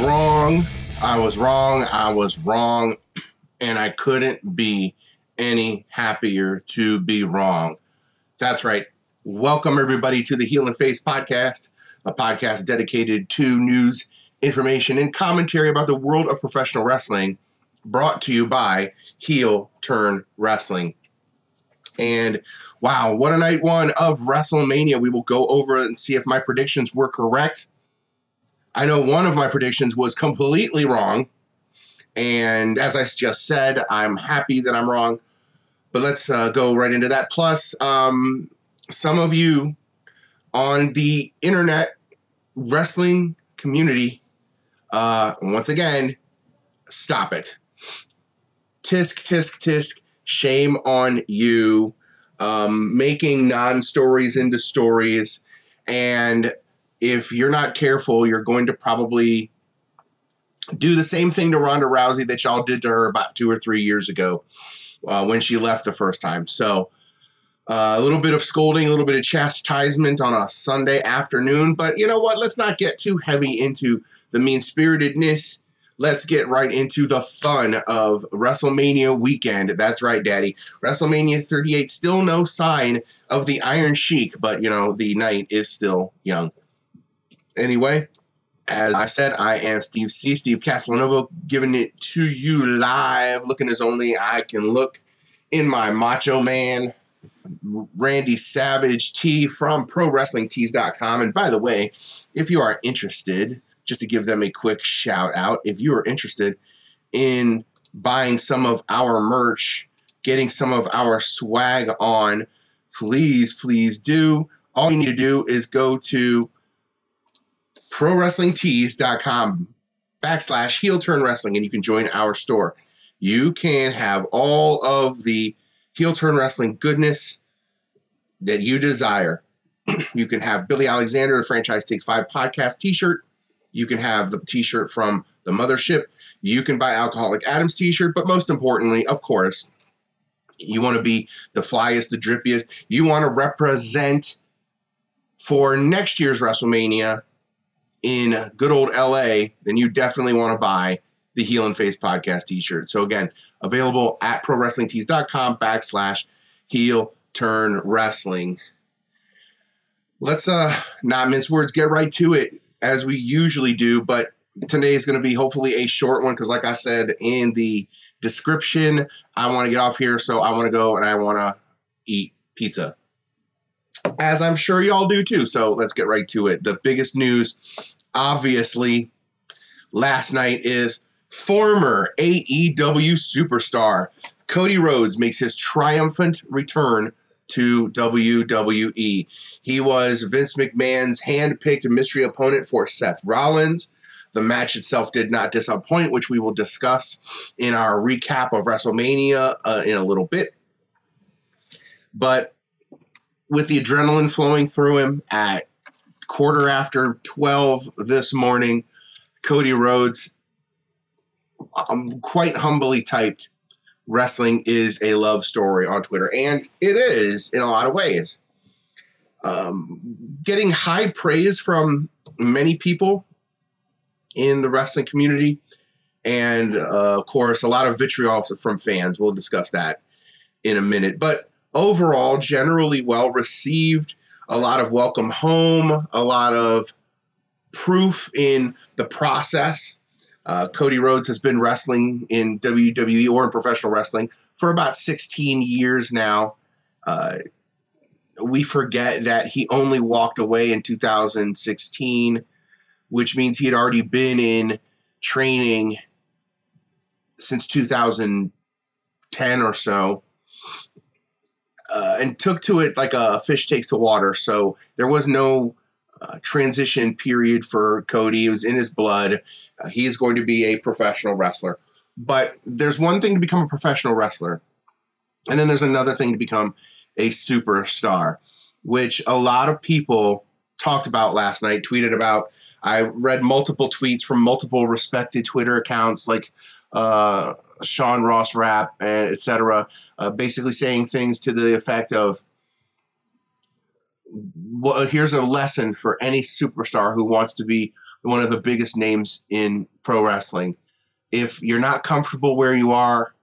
Wrong. I was wrong. I was wrong. And I couldn't be any happier to be wrong. That's right. Welcome, everybody, to the Heel and Face podcast, a podcast dedicated to news, information, and commentary about the world of professional wrestling, brought to you by Heel Turn Wrestling. And wow, what a night one of WrestleMania. We will go over and see if my predictions were correct. I know one of my predictions was completely wrong. And as I just said, I'm happy that I'm wrong. But let's uh, go right into that. Plus, um, some of you on the internet wrestling community, uh, once again, stop it. Tisk, tisk, tisk. Shame on you. Um, making non stories into stories. And if you're not careful, you're going to probably do the same thing to Ronda Rousey that y'all did to her about two or three years ago uh, when she left the first time. So, uh, a little bit of scolding, a little bit of chastisement on a Sunday afternoon. But you know what? Let's not get too heavy into the mean spiritedness. Let's get right into the fun of WrestleMania weekend. That's right, Daddy. WrestleMania 38, still no sign of the Iron Sheik, but you know, the night is still young. Anyway, as I said, I am Steve C. Steve Castellanovo, giving it to you live, looking as only I can look in my Macho Man Randy Savage tee from ProWrestlingTees.com. And by the way, if you are interested, just to give them a quick shout out, if you are interested in buying some of our merch, getting some of our swag on, please, please do. All you need to do is go to ProWrestlingTees.com backslash heel turn wrestling and you can join our store. You can have all of the heel turn wrestling goodness that you desire. you can have Billy Alexander, the Franchise Takes Five podcast t shirt. You can have the t shirt from the mothership. You can buy Alcoholic Adams t shirt. But most importantly, of course, you want to be the flyest, the drippiest. You want to represent for next year's WrestleMania in good old LA, then you definitely want to buy the Heel and Face podcast t-shirt. So again, available at prowrestlingtees.com backslash heel turn wrestling. Let's uh not mince words, get right to it as we usually do, but today is going to be hopefully a short one because like I said in the description, I want to get off here, so I want to go and I want to eat pizza as I'm sure y'all do too. So let's get right to it. The biggest news, obviously, last night is former AEW superstar Cody Rhodes makes his triumphant return to WWE. He was Vince McMahon's hand-picked mystery opponent for Seth Rollins. The match itself did not disappoint, which we will discuss in our recap of WrestleMania uh, in a little bit. But with the adrenaline flowing through him at quarter after 12 this morning, Cody Rhodes um, quite humbly typed, Wrestling is a love story on Twitter. And it is in a lot of ways. Um, getting high praise from many people in the wrestling community. And uh, of course, a lot of vitriol from fans. We'll discuss that in a minute. But overall generally well received, a lot of welcome home, a lot of proof in the process. Uh, Cody Rhodes has been wrestling in WWE or in professional wrestling for about 16 years now. Uh, we forget that he only walked away in 2016, which means he had already been in training since 2010 or so uh, and took to it like a fish takes to water. So there was no uh, transition period for Cody. It was in his blood. Uh, he is going to be a professional wrestler. But there's one thing to become a professional wrestler, and then there's another thing to become a superstar, which a lot of people talked about last night, tweeted about. I read multiple tweets from multiple respected Twitter accounts like uh, Sean Ross Sapp, and etc., uh, basically saying things to the effect of, well, here's a lesson for any superstar who wants to be one of the biggest names in pro wrestling. If you're not comfortable where you are,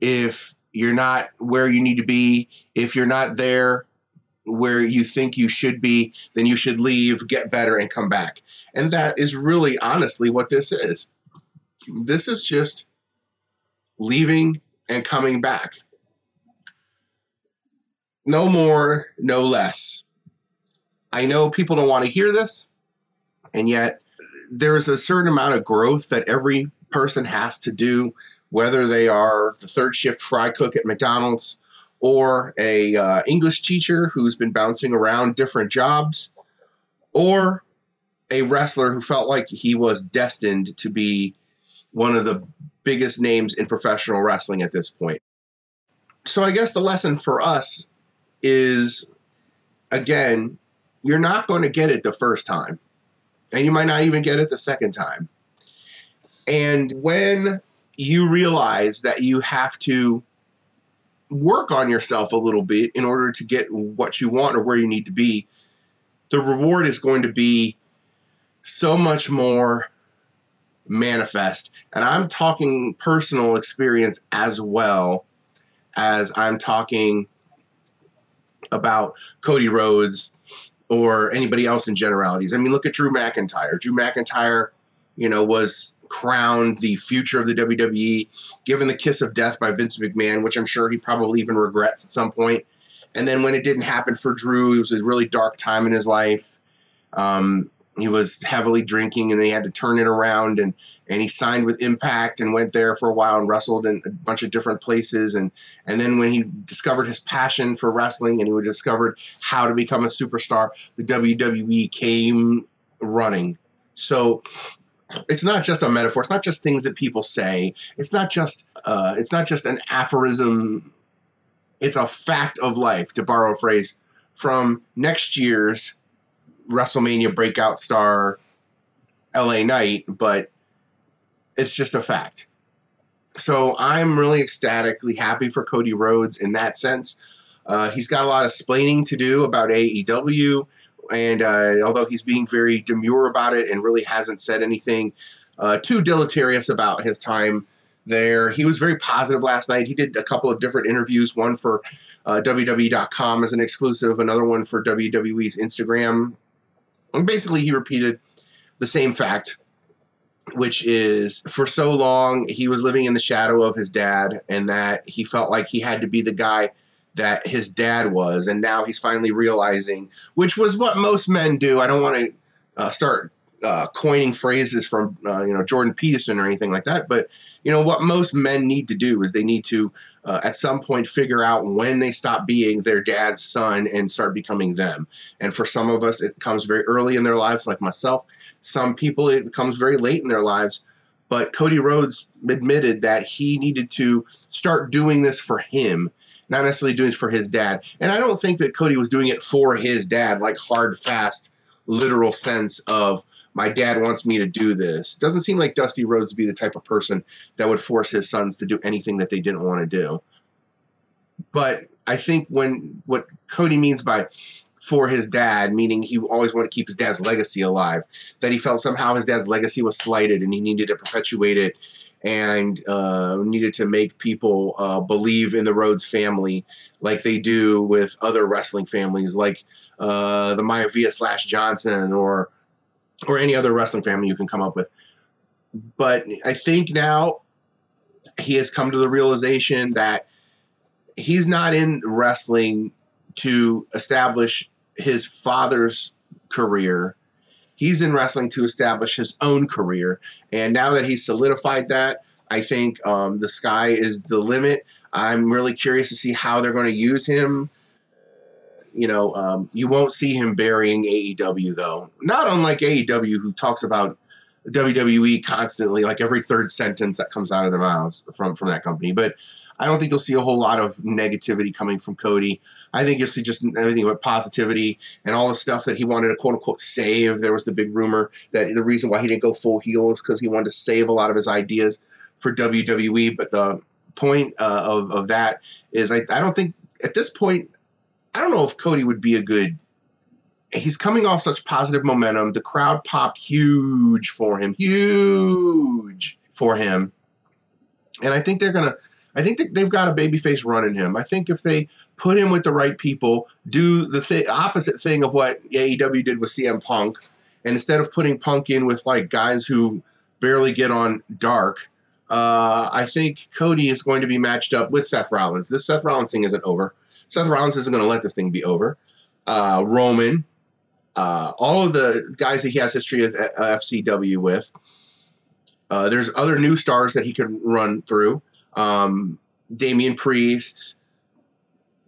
if you're not where you need to be, if you're not there where you think you should be, then you should leave, get better, and come back. And that is really honestly what this is. This is just leaving and coming back. No more, no less. I know people don't want to hear this, and yet there is a certain amount of growth that every person has to do, whether they are the third shift fry cook at McDonald's or a uh, English teacher who's been bouncing around different jobs, or a wrestler who felt like he was destined to be one of the biggest names in professional wrestling at this point. So I guess the lesson for us is again, you're not going to get it the first time. And you might not even get it the second time. And when you realize that you have to work on yourself a little bit in order to get what you want or where you need to be, the reward is going to be so much more manifest. And I'm talking personal experience as well as I'm talking about Cody Rhodes or anybody else in generalities. I mean, look at Drew McIntyre. Drew McIntyre, you know, was crowned the future of the WWE, given the kiss of death by Vince McMahon, which I'm sure he probably even regrets at some point. And then when it didn't happen for Drew, it was a really dark time in his life. Um, he was heavily drinking and they had to turn it around and and he signed with impact and went there for a while and wrestled in a bunch of different places and and then when he discovered his passion for wrestling and he discovered how to become a superstar the wwe came running so it's not just a metaphor. It's not just things that people say. It's not just uh, it's not just an aphorism. It's a fact of life, to borrow a phrase from next year's WrestleMania breakout star, LA Knight, but it's just a fact. So I'm really ecstatically happy for Cody Rhodes in that sense. Uh, he's got a lot of splaining to do about AEW and uh, although he's being very demure about it and really hasn't said anything uh, too deleterious about his time there, he was very positive last night. He did a couple of different interviews, one for uh, WWE.com as an exclusive, another one for WWE's Instagram. And basically, he repeated the same fact, which is for so long he was living in the shadow of his dad, and that he felt like he had to be the guy that his dad was, and now he's finally realizing, which was what most men do. I don't want to uh, start uh, coining phrases from uh, you know Jordan Peterson or anything like that, but you know what most men need to do is they need to uh, at some point figure out when they stop being their dad's son and start becoming them. And for some of us, it comes very early in their lives, like myself. Some people, it comes very late in their lives. But Cody Rhodes admitted that he needed to start doing this for him not necessarily doing it for his dad. And I don't think that Cody was doing it for his dad, like hard, fast, literal sense of my dad wants me to do this. Doesn't seem like Dusty Rhodes would be the type of person that would force his sons to do anything that they didn't want to do. But I think when what Cody means by for his dad, meaning he always wanted to keep his dad's legacy alive, that he felt somehow his dad's legacy was slighted and he needed to perpetuate it and uh, needed to make people uh, believe in the Rhodes family like they do with other wrestling families, like uh, the Maivia slash Johnson or or any other wrestling family you can come up with. But I think now he has come to the realization that he's not in wrestling to establish his father's career he's in wrestling to establish his own career. And now that he's solidified that, I think um, the sky is the limit. I'm really curious to see how they're going to use him. You know, um, you won't see him burying AEW though. Not unlike AEW, who talks about WWE constantly, like every third sentence that comes out of their mouths from from that company. But I don't think you'll see a whole lot of negativity coming from Cody. I think you'll see just everything but positivity and all the stuff that he wanted to quote unquote save. There was the big rumor that the reason why he didn't go full heel is because he wanted to save a lot of his ideas for WWE. But the point uh, of, of that is I, I don't think at this point, I don't know if Cody would be a good he's coming off such positive momentum. The crowd popped huge for him, huge for him. And I think they're gonna. I think they've got a babyface running him. I think if they put him with the right people, do the th- opposite thing of what AEW did with CM Punk, and instead of putting Punk in with like guys who barely get on dark, uh, I think Cody is going to be matched up with Seth Rollins. This Seth Rollins thing isn't over. Seth Rollins isn't going to let this thing be over. Uh, Roman, uh, all of the guys that he has history with uh, FCW with. Uh, there's other new stars that he could run through. Um, Damian Priest,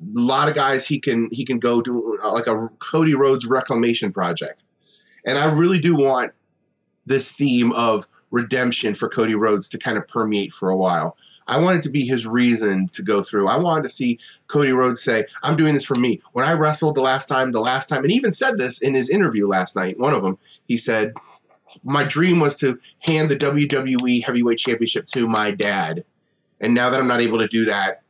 a lot of guys he can he can go to uh, like a Cody Rhodes reclamation project, and I really do want this theme of redemption for Cody Rhodes to kind of permeate for a while. I wanted to be his reason to go through. I wanted to see Cody Rhodes say, I'm doing this for me. When I wrestled the last time, the last time, and he even said this in his interview last night, one of them, he said, My dream was to hand the WWE Heavyweight Championship to my dad. And now that I'm not able to do that,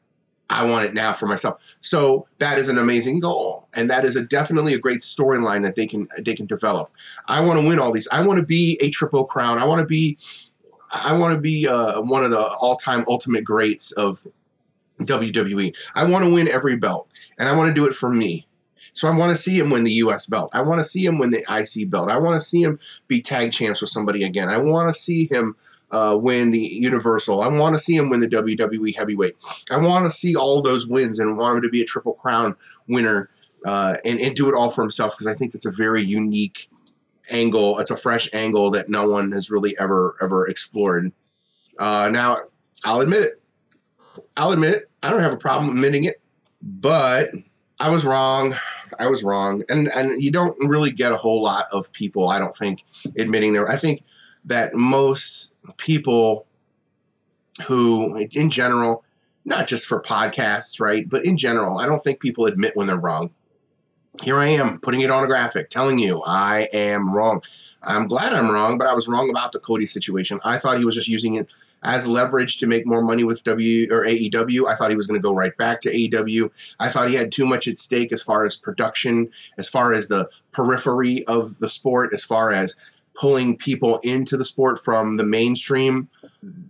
I want it now for myself. So that is an amazing goal, and that is a definitely a great storyline that they can they can develop. I want to win all these. I want to be a triple crown. I want to be I want to be uh, one of the all time ultimate greats of WWE. I want to win every belt, and I want to do it for me. So I want to see him win the U.S. belt. I want to see him win the IC belt. I want to see him be tag champs with somebody again. I want to see him uh, win the Universal. I want to see him win the WWE Heavyweight. I want to see all those wins and want him to be a Triple Crown winner uh, and, and do it all for himself because I think that's a very unique angle. It's a fresh angle that no one has really ever ever explored. Uh, now, I'll admit it. I'll admit it. I don't have a problem admitting it, but I was wrong. I was wrong, and and you don't really get a whole lot of people. I don't think admitting there. I think that most people who, in general, not just for podcasts, right, but in general, I don't think people admit when they're wrong here I am putting it on a graphic, telling you I am wrong. I'm glad I'm wrong, but I was wrong about the Cody situation. I thought he was just using it as leverage to make more money with W or AEW. I thought he was going to go right back to AEW. I thought he had too much at stake as far as production, as far as the periphery of the sport, as far as pulling people into the sport from the mainstream.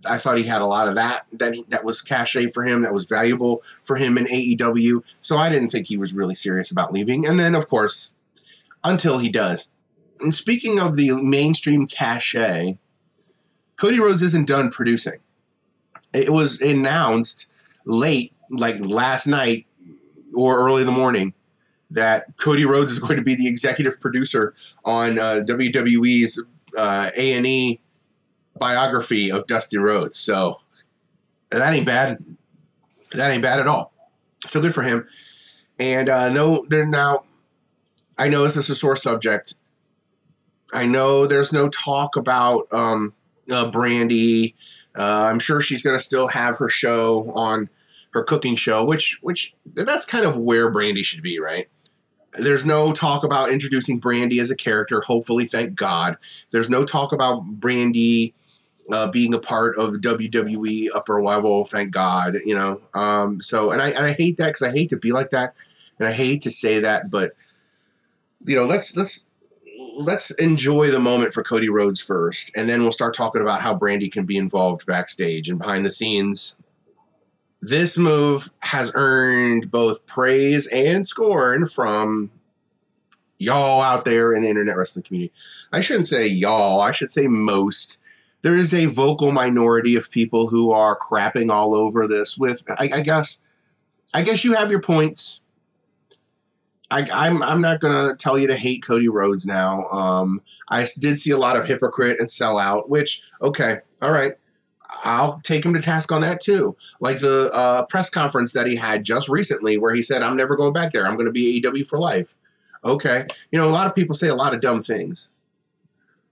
I thought he had a lot of that that he, that was cachet for him, that was valuable for him in AEW. So I didn't think he was really serious about leaving. And then, of course, until he does. And speaking of the mainstream cachet, Cody Rhodes isn't done producing. It was announced late, like last night or early in the morning, that Cody Rhodes is going to be the executive producer on uh, WWE's uh, A and E biography of Dusty Rhodes. So that ain't bad. That ain't bad at all. So good for him. And uh, no, there now. I know this is a sore subject. I know there's no talk about um, uh, Brandi. Uh, I'm sure she's going to still have her show on her cooking show, which which that's kind of where Brandi should be, right? There's no talk about introducing Brandi as a character. Hopefully, thank God. There's no talk about Brandi uh, being a part of WWE upper level. Thank God, you know. Um, so, and I and I hate that because I hate to be like that, and I hate to say that, but you know, let's let's let's enjoy the moment for Cody Rhodes first, and then we'll start talking about how Brandi can be involved backstage and behind the scenes this move has earned both praise and scorn from y'all out there in the internet wrestling community. I shouldn't say y'all, I should say most. There is a vocal minority of people who are crapping all over this with I, I guess I guess you have your points. I, I'm I'm not gonna tell you to hate Cody Rhodes now. Um, I did see a lot of hypocrite and sellout, which okay, all right. I'll take him to task on that too. Like the uh, press conference that he had just recently, where he said, "I'm never going back there. I'm going to be AEW for life." Okay, you know, a lot of people say a lot of dumb things.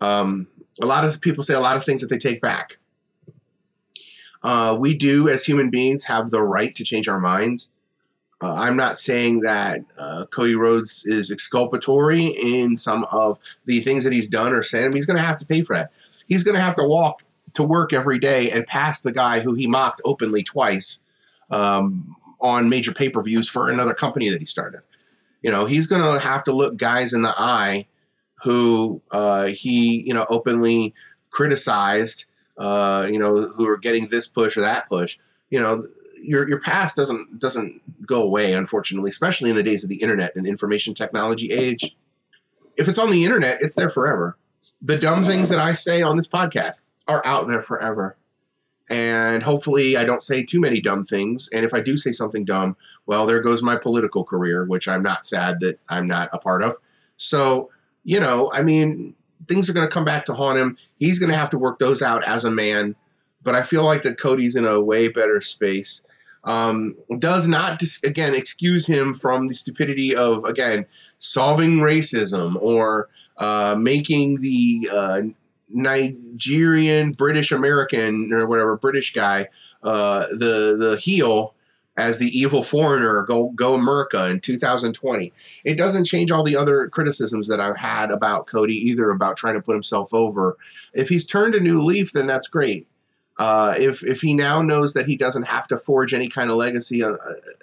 Um, a lot of people say a lot of things that they take back. Uh, we do, as human beings, have the right to change our minds. Uh, I'm not saying that uh, Cody Rhodes is exculpatory in some of the things that he's done or said. He's going to have to pay for that. He's going to have to walk to work every day and pass the guy who he mocked openly twice um, on major pay per views for another company that he started. You know, he's going to have to look guys in the eye who uh, he, you know, openly criticized, uh, you know, who are getting this push or that push. You know, your your past doesn't doesn't go away, unfortunately, especially in the days of the internet and information technology age. If it's on the internet, it's there forever. The dumb things that I say on this podcast are out there forever. And hopefully, I don't say too many dumb things. And if I do say something dumb, well, there goes my political career, which I'm not sad that I'm not a part of. So, you know, I mean, things are going to come back to haunt him. He's going to have to work those out as a man. But I feel like that Cody's in a way better space. Um, does not, again, excuse him from the stupidity of, again, solving racism or uh, making the uh, Nigerian British American or whatever British guy uh, the the heel as the evil foreigner go go America in 2020. It doesn't change all the other criticisms that I've had about Cody either about trying to put himself over. If he's turned a new leaf, then that's great. Uh, if if he now knows that he doesn't have to forge any kind of legacy uh,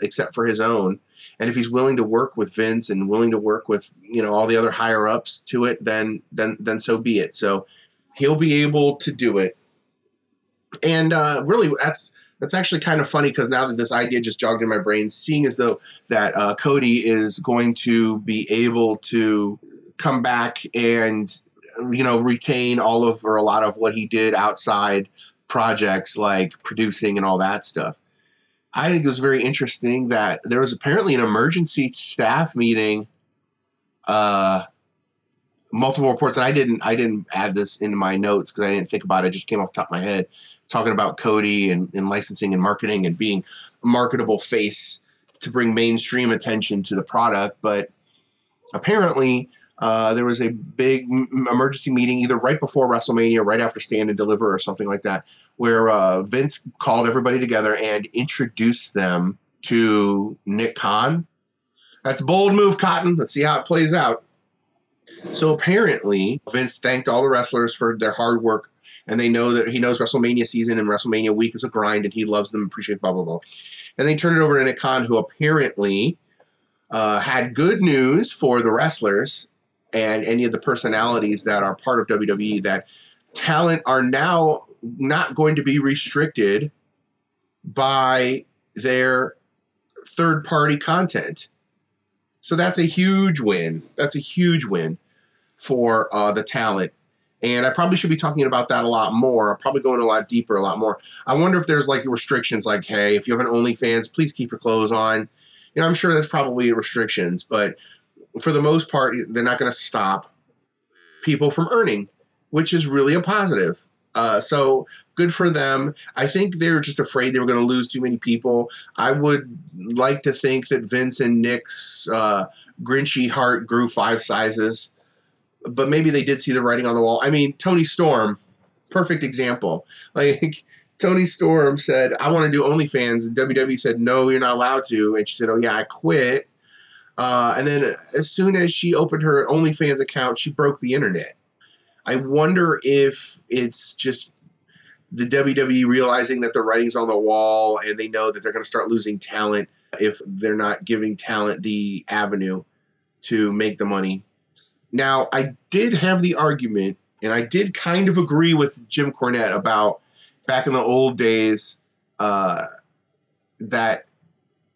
except for his own, and if he's willing to work with Vince and willing to work with you know all the other higher ups to it, then then then so be it. So he'll be able to do it. And uh, really, that's that's actually kind of funny because now that this idea just jogged in my brain, seeing as though that uh, Cody is going to be able to come back and you know retain all of or a lot of what he did outside projects like producing and all that stuff. I think it was very interesting that there was apparently an emergency staff meeting uh, multiple reports, and I didn't I didn't add this into my notes because I didn't think about it. it. just came off the top of my head, talking about Cody and, and licensing and marketing and being a marketable face to bring mainstream attention to the product. But apparently, uh, there was a big emergency meeting either right before WrestleMania, right after Stand and Deliver, or something like that, where uh, Vince called everybody together and introduced them to Nick Khan. That's bold move, Cotton. Let's see how it plays out. So apparently, Vince thanked all the wrestlers for their hard work, and they know that he knows WrestleMania season and WrestleMania week is a grind, and he loves them, appreciates blah blah blah. And they turned it over to Nick Khan, who apparently uh, had good news for the wrestlers and any of the personalities that are part of WWE that talent are now not going to be restricted by their third party content. So that's a huge win. That's a huge win for uh, the talent. And I probably should be talking about that a lot more. I'll probably going a lot deeper, a lot more. I wonder if there's like restrictions like, hey, if you have an OnlyFans, please keep your clothes on. You know, I'm sure that's probably restrictions, but for the most part, they're not going to stop people from earning, which is really a positive. Uh, so good for them. I think they're just afraid they were going to lose too many people. I would like to think that Vince and Nick's uh, Grinchy heart grew five sizes, but maybe they did see the writing on the wall. I mean, Toni Storm, perfect example. Like Toni Storm said, "I want to do OnlyFans," and WWE said, "No, you're not allowed to." And she said, "Oh yeah, I quit." Uh, and then as soon as she opened her OnlyFans account, she broke the internet. I wonder if it's just the WWE realizing that the writing's on the wall and they know that they're going to start losing talent if they're not giving talent the avenue to make the money. Now, I did have the argument, and I did kind of agree with Jim Cornette about back in the old days uh, that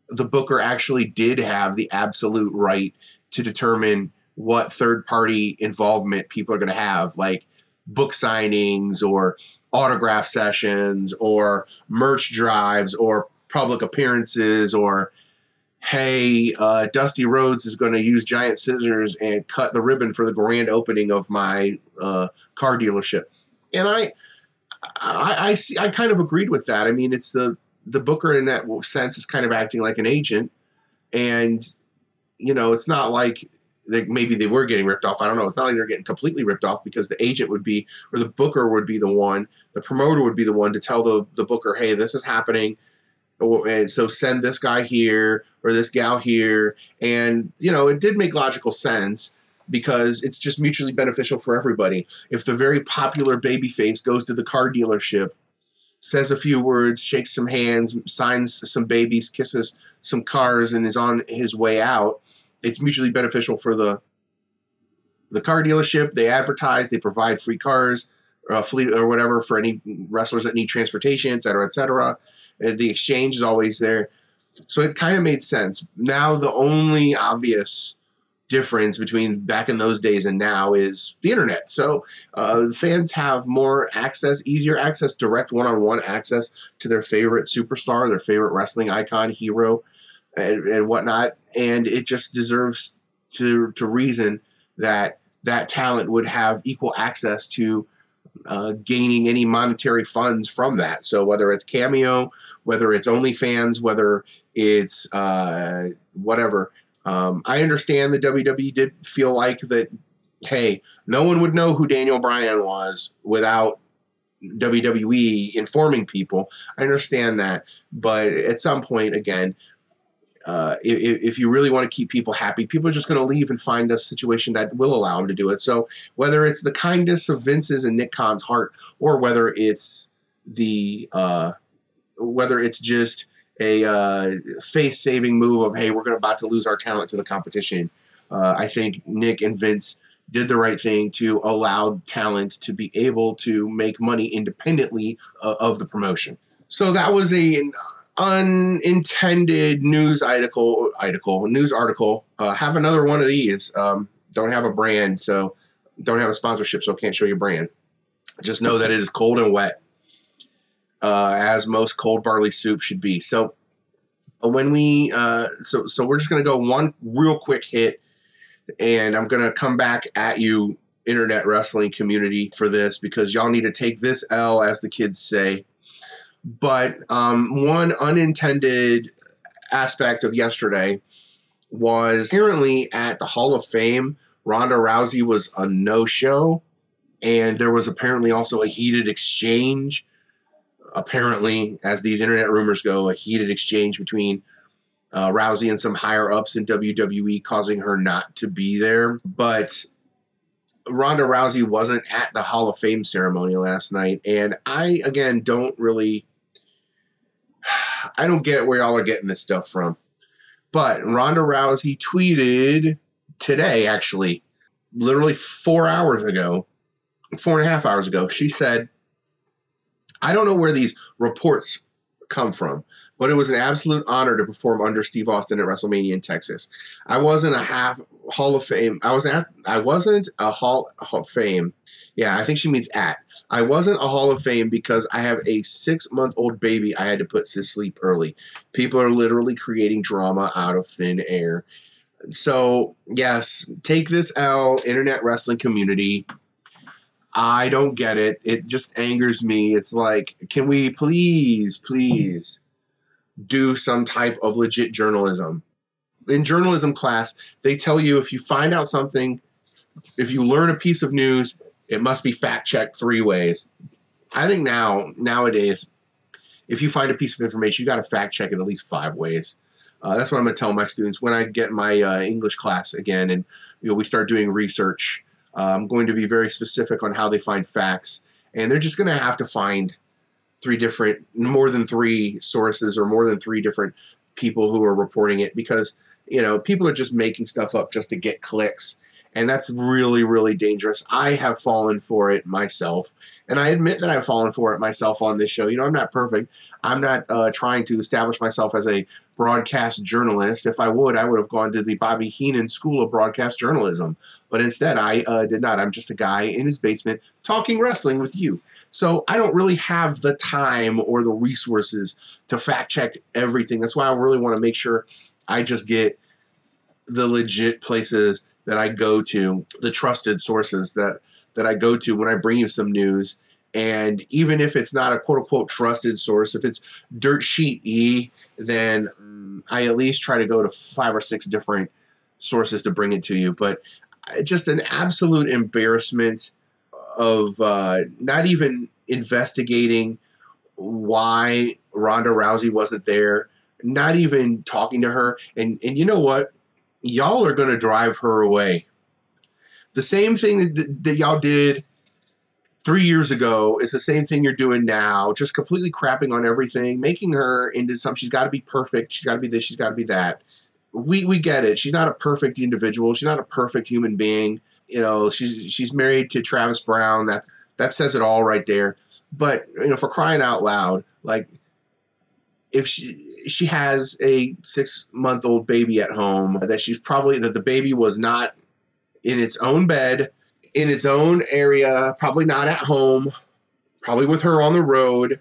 the booker actually did have the absolute right to determine what third party involvement people are going to have, like book signings or autograph sessions or merch drives or public appearances or hey uh, dusty rhodes is going to use giant scissors and cut the ribbon for the grand opening of my uh, car dealership and I, I i see i kind of agreed with that i mean it's the the booker in that sense is kind of acting like an agent and you know it's not like they, maybe they were getting ripped off. I don't know. It's not like they're getting completely ripped off because the agent would be, or the booker would be the one, the promoter would be the one to tell the, the booker, hey, this is happening. And so send this guy here or this gal here. And, you know, it did make logical sense because it's just mutually beneficial for everybody. If the very popular babyface goes to the car dealership, says a few words, shakes some hands, signs some babies, kisses some cars, and is on his way out, it's mutually beneficial for the the car dealership. They advertise, they provide free cars, or a fleet or whatever for any wrestlers that need transportation, et cetera, et cetera. And the exchange is always there. So it kind of made sense. Now the only obvious difference between back in those days and now is the internet. So uh, fans have more access, easier access, direct one-on-one access to their favorite superstar, their favorite wrestling icon, hero, and, and whatnot. And it just deserves to to reason that that talent would have equal access to uh, gaining any monetary funds from that. So whether it's Cameo, whether it's OnlyFans, whether it's uh, whatever. Um, I understand the WWE did feel like that. Hey, no one would know who Daniel Bryan was without WWE informing people. I understand that, but at some point, again, uh, if, if, you really want to keep people happy, people are just going to leave and find a situation that will allow them to do it. So whether it's the kindness of Vince's and Nick Khan's heart, or whether it's the uh, whether it's just a uh, face-saving move of hey, we're going about to lose our talent to the competition. Uh, I think Nick and Vince did the right thing to allow talent to be able to make money independently uh, of the promotion. So that was a unintended news article article news article uh, have another one of these. Um, don't have a brand so don't have a sponsorship so can't show you brand. Just know that it is cold and wet uh, as most cold barley soup should be. So uh, when we uh, so so we're just gonna go one real quick hit and i'm gonna come back at you internet wrestling community for this because y'all need to take this l as the kids say but um, one unintended aspect of yesterday was apparently at the Hall of Fame, Ronda Rousey was a no show. And there was apparently also a heated exchange. Apparently, as these internet rumors go, a heated exchange between uh, Rousey and some higher ups in WWE, causing her not to be there. But Ronda Rousey wasn't at the Hall of Fame ceremony last night. And I, again, don't really I don't get where y'all are getting this stuff from. But Ronda Rousey tweeted today, actually, literally four hours ago, four and a half hours ago, she said, I don't know where these reports come from, but it was an absolute honor to perform under Steve Austin at WrestleMania in Texas. I wasn't a half Hall of Fame. I was at. I wasn't a Hall of Fame. Yeah, I think she means at. I wasn't a Hall of Fame because I have a six month old baby I had to put to sleep early. People are literally creating drama out of thin air. So, yes, take this L, internet wrestling community. I don't get it. It just angers me. It's like, can we please, please do some type of legit journalism? In journalism class, they tell you if you find out something, if you learn a piece of news, it must be fact checked three ways. I think now nowadays, if you find a piece of information, you got to fact check it at least five ways. Uh, that's what I'm going to tell my students when I get my uh, English class again, and you know we start doing research. Uh, I'm going to be very specific on how they find facts, and they're just going to have to find three different, more than three sources or more than three different people who are reporting it because you know people are just making stuff up just to get clicks and that's really really dangerous. I have fallen for it myself. And i admit that i've fallen for it myself on this show. You know i'm not perfect. I'm not uh, trying to establish myself as a broadcast journalist. If i would i would have gone to the bobby heenan school of broadcast journalism. But instead i uh, did not. I'm just a guy in his basement talking wrestling with you. So i don't really have the time or the resources to fact check everything. That's why i really want to make sure i just get the legit places that I go to, the trusted sources that that I go to when I bring you some news. And even if it's not a quote unquote trusted source, if it's dirt sheet E, then um, I at least try to go to five or six different sources to bring it to you. But just an absolute embarrassment of uh, not even investigating why Ronda Rousey wasn't there, not even talking to her. And and you know what? Y'all are going to drive her away. The same thing that, that y'all did three years ago is the same thing you're doing now, just completely crapping on everything, making her into some. She's got to be perfect. She's got to be this. She's got to be that. we we get it. She's not a perfect individual. She's not a perfect human being. You know, she's she's married to Travis Browne. That's that says it all right there. But you know, for crying out loud, like if she she has a six month old baby at home, that she's probably that the baby was not in its own bed, in its own area, probably not at home, probably with her on the road,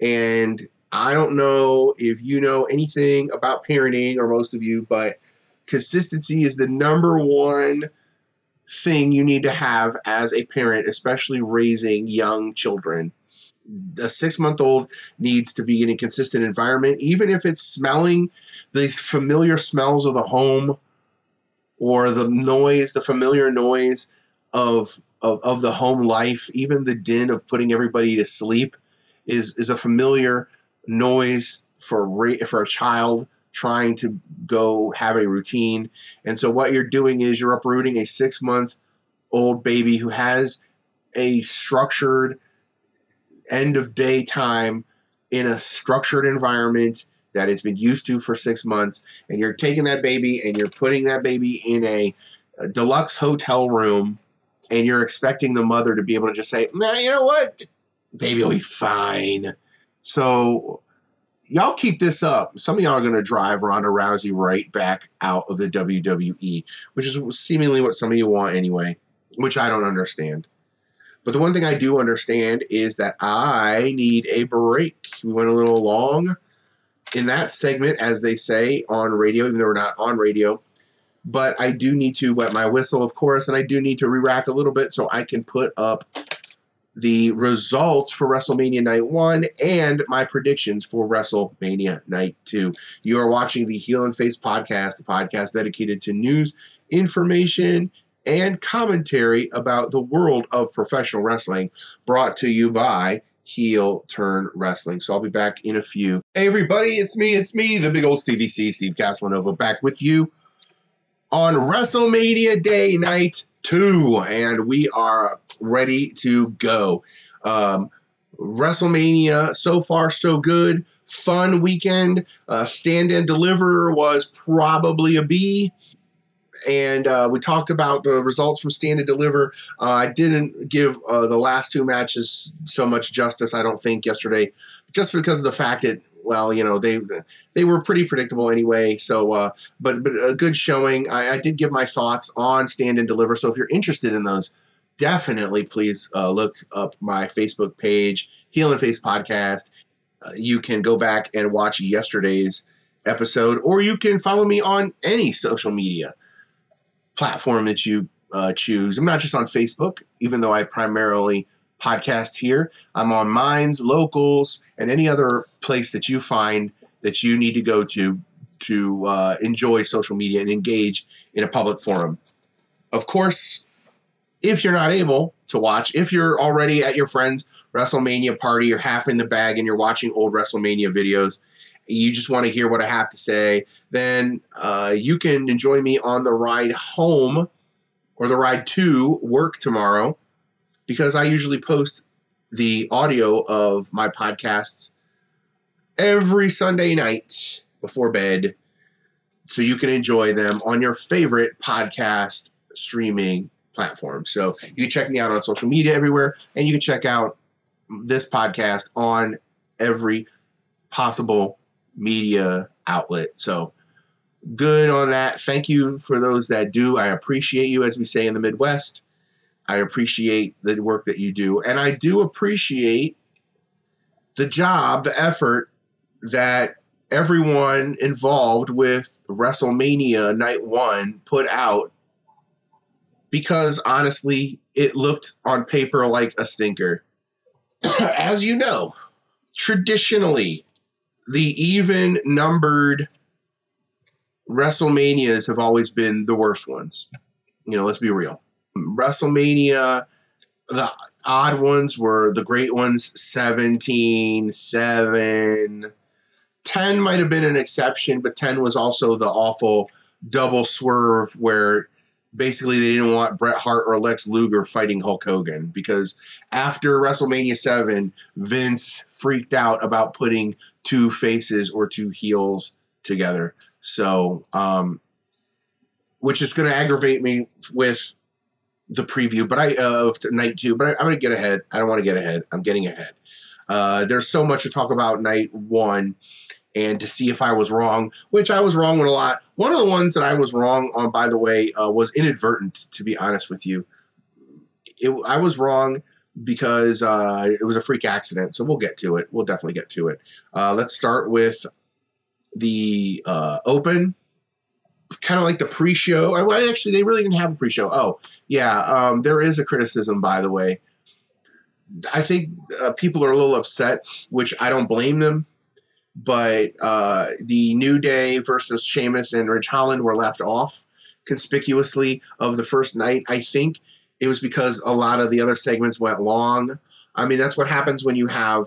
and I don't know if you know anything about parenting or most of you, but consistency is the number one thing you need to have as a parent, especially raising young children. A six month old needs to be in a consistent environment, even if it's smelling the familiar smells of the home or the noise, the familiar noise of, of, of the home life, even the din of putting everybody to sleep is, is a familiar noise for, for a child trying to go have a routine. And so what you're doing is you're uprooting a six month old baby who has a structured end of day time in a structured environment that it's been used to for six months. And you're taking that baby and you're putting that baby in a, a deluxe hotel room and you're expecting the mother to be able to just say, nah, you know what? Baby will be fine. So y'all keep this up. Some of y'all are going to drive Ronda Rousey right back out of the WWE, which is seemingly what some of you want anyway, which I don't understand. But the one thing I do understand is that I need a break. We went a little long in that segment, as they say on radio, even though we're not on radio. But I do need to wet my whistle, of course, and I do need to re rack a little bit so I can put up the results for WrestleMania Night 1 and my predictions for WrestleMania Night 2. You are watching the Heel and Face podcast, the podcast dedicated to news, information, and commentary about the world of professional wrestling, brought to you by Heel Turn Wrestling. So I'll be back in a few. Hey, everybody, it's me, it's me, the big old Stevie C, Steve Castellanova, back with you on WrestleMania Day Night 2, and we are ready to go. Um, WrestleMania, so far, so good. Fun weekend. Uh, Stand and Deliver was probably a B. And uh, we talked about the results from Stand and Deliver. Uh, I didn't give uh, the last two matches so much justice, I don't think, yesterday, just because of the fact that well, you know, they they were pretty predictable anyway. So, uh, but but a good showing. I, I, did give my thoughts on Stand and Deliver. So if you're interested in those, definitely please uh, look up my Facebook page, Heel and Face Podcast. Uh, you can go back and watch yesterday's episode, or you can follow me on any social media platform that you uh, choose. I'm not just on Facebook, even though I primarily podcast here. I'm on Minds, Locals, and any other place that you find that you need to go to to uh, enjoy social media and engage in a public forum. Of course, if you're not able to watch, if you're already at your friend's WrestleMania party, you're half in the bag and you're watching old WrestleMania videos, you just want to hear what I have to say, then uh, you can enjoy me on the ride home or the ride to work tomorrow because I usually post the audio of my podcasts every Sunday night before bed so you can enjoy them on your favorite podcast streaming platform. So you can check me out on social media everywhere, and you can check out this podcast on every possible media outlet. So good on that. Thank you for those that do. I appreciate you, as we say in the Midwest. I appreciate the work that you do. And I do appreciate the job, the effort that everyone involved with WrestleMania Night One put out because honestly, it looked on paper like a stinker. As you know, traditionally, the even numbered WrestleManias have always been the worst ones. You know, let's be real. WrestleMania, the odd ones were the great ones 17, 7. 10 might have been an exception, but 10 was also the awful double swerve where basically they didn't want Bret Hart or Lex Luger fighting Hulk Hogan because after WrestleMania 7, Vince freaked out about putting two faces or two heels together. So, um, which is going to aggravate me with the preview, but I uh, of night two. But I, am going to get ahead. I don't want to get ahead. I'm getting ahead. Uh, there's so much to talk about night one, and to see if I was wrong, which I was wrong on a lot. One of the ones that I was wrong on, by the way, uh, was inadvertent. To be honest with you, it, I was wrong because uh, it was a freak accident. So we'll get to it. We'll definitely get to it. Uh, let's start with the uh, open kind of like the pre-show. I, actually, they really didn't have a pre-show. Oh, yeah, um, there is a criticism, by the way. I think uh, people are a little upset, which I don't blame them. But uh, the New Day versus Sheamus and Ridge Holland were left off conspicuously of the first night. I think it was because a lot of the other segments went long. I mean, that's what happens when you have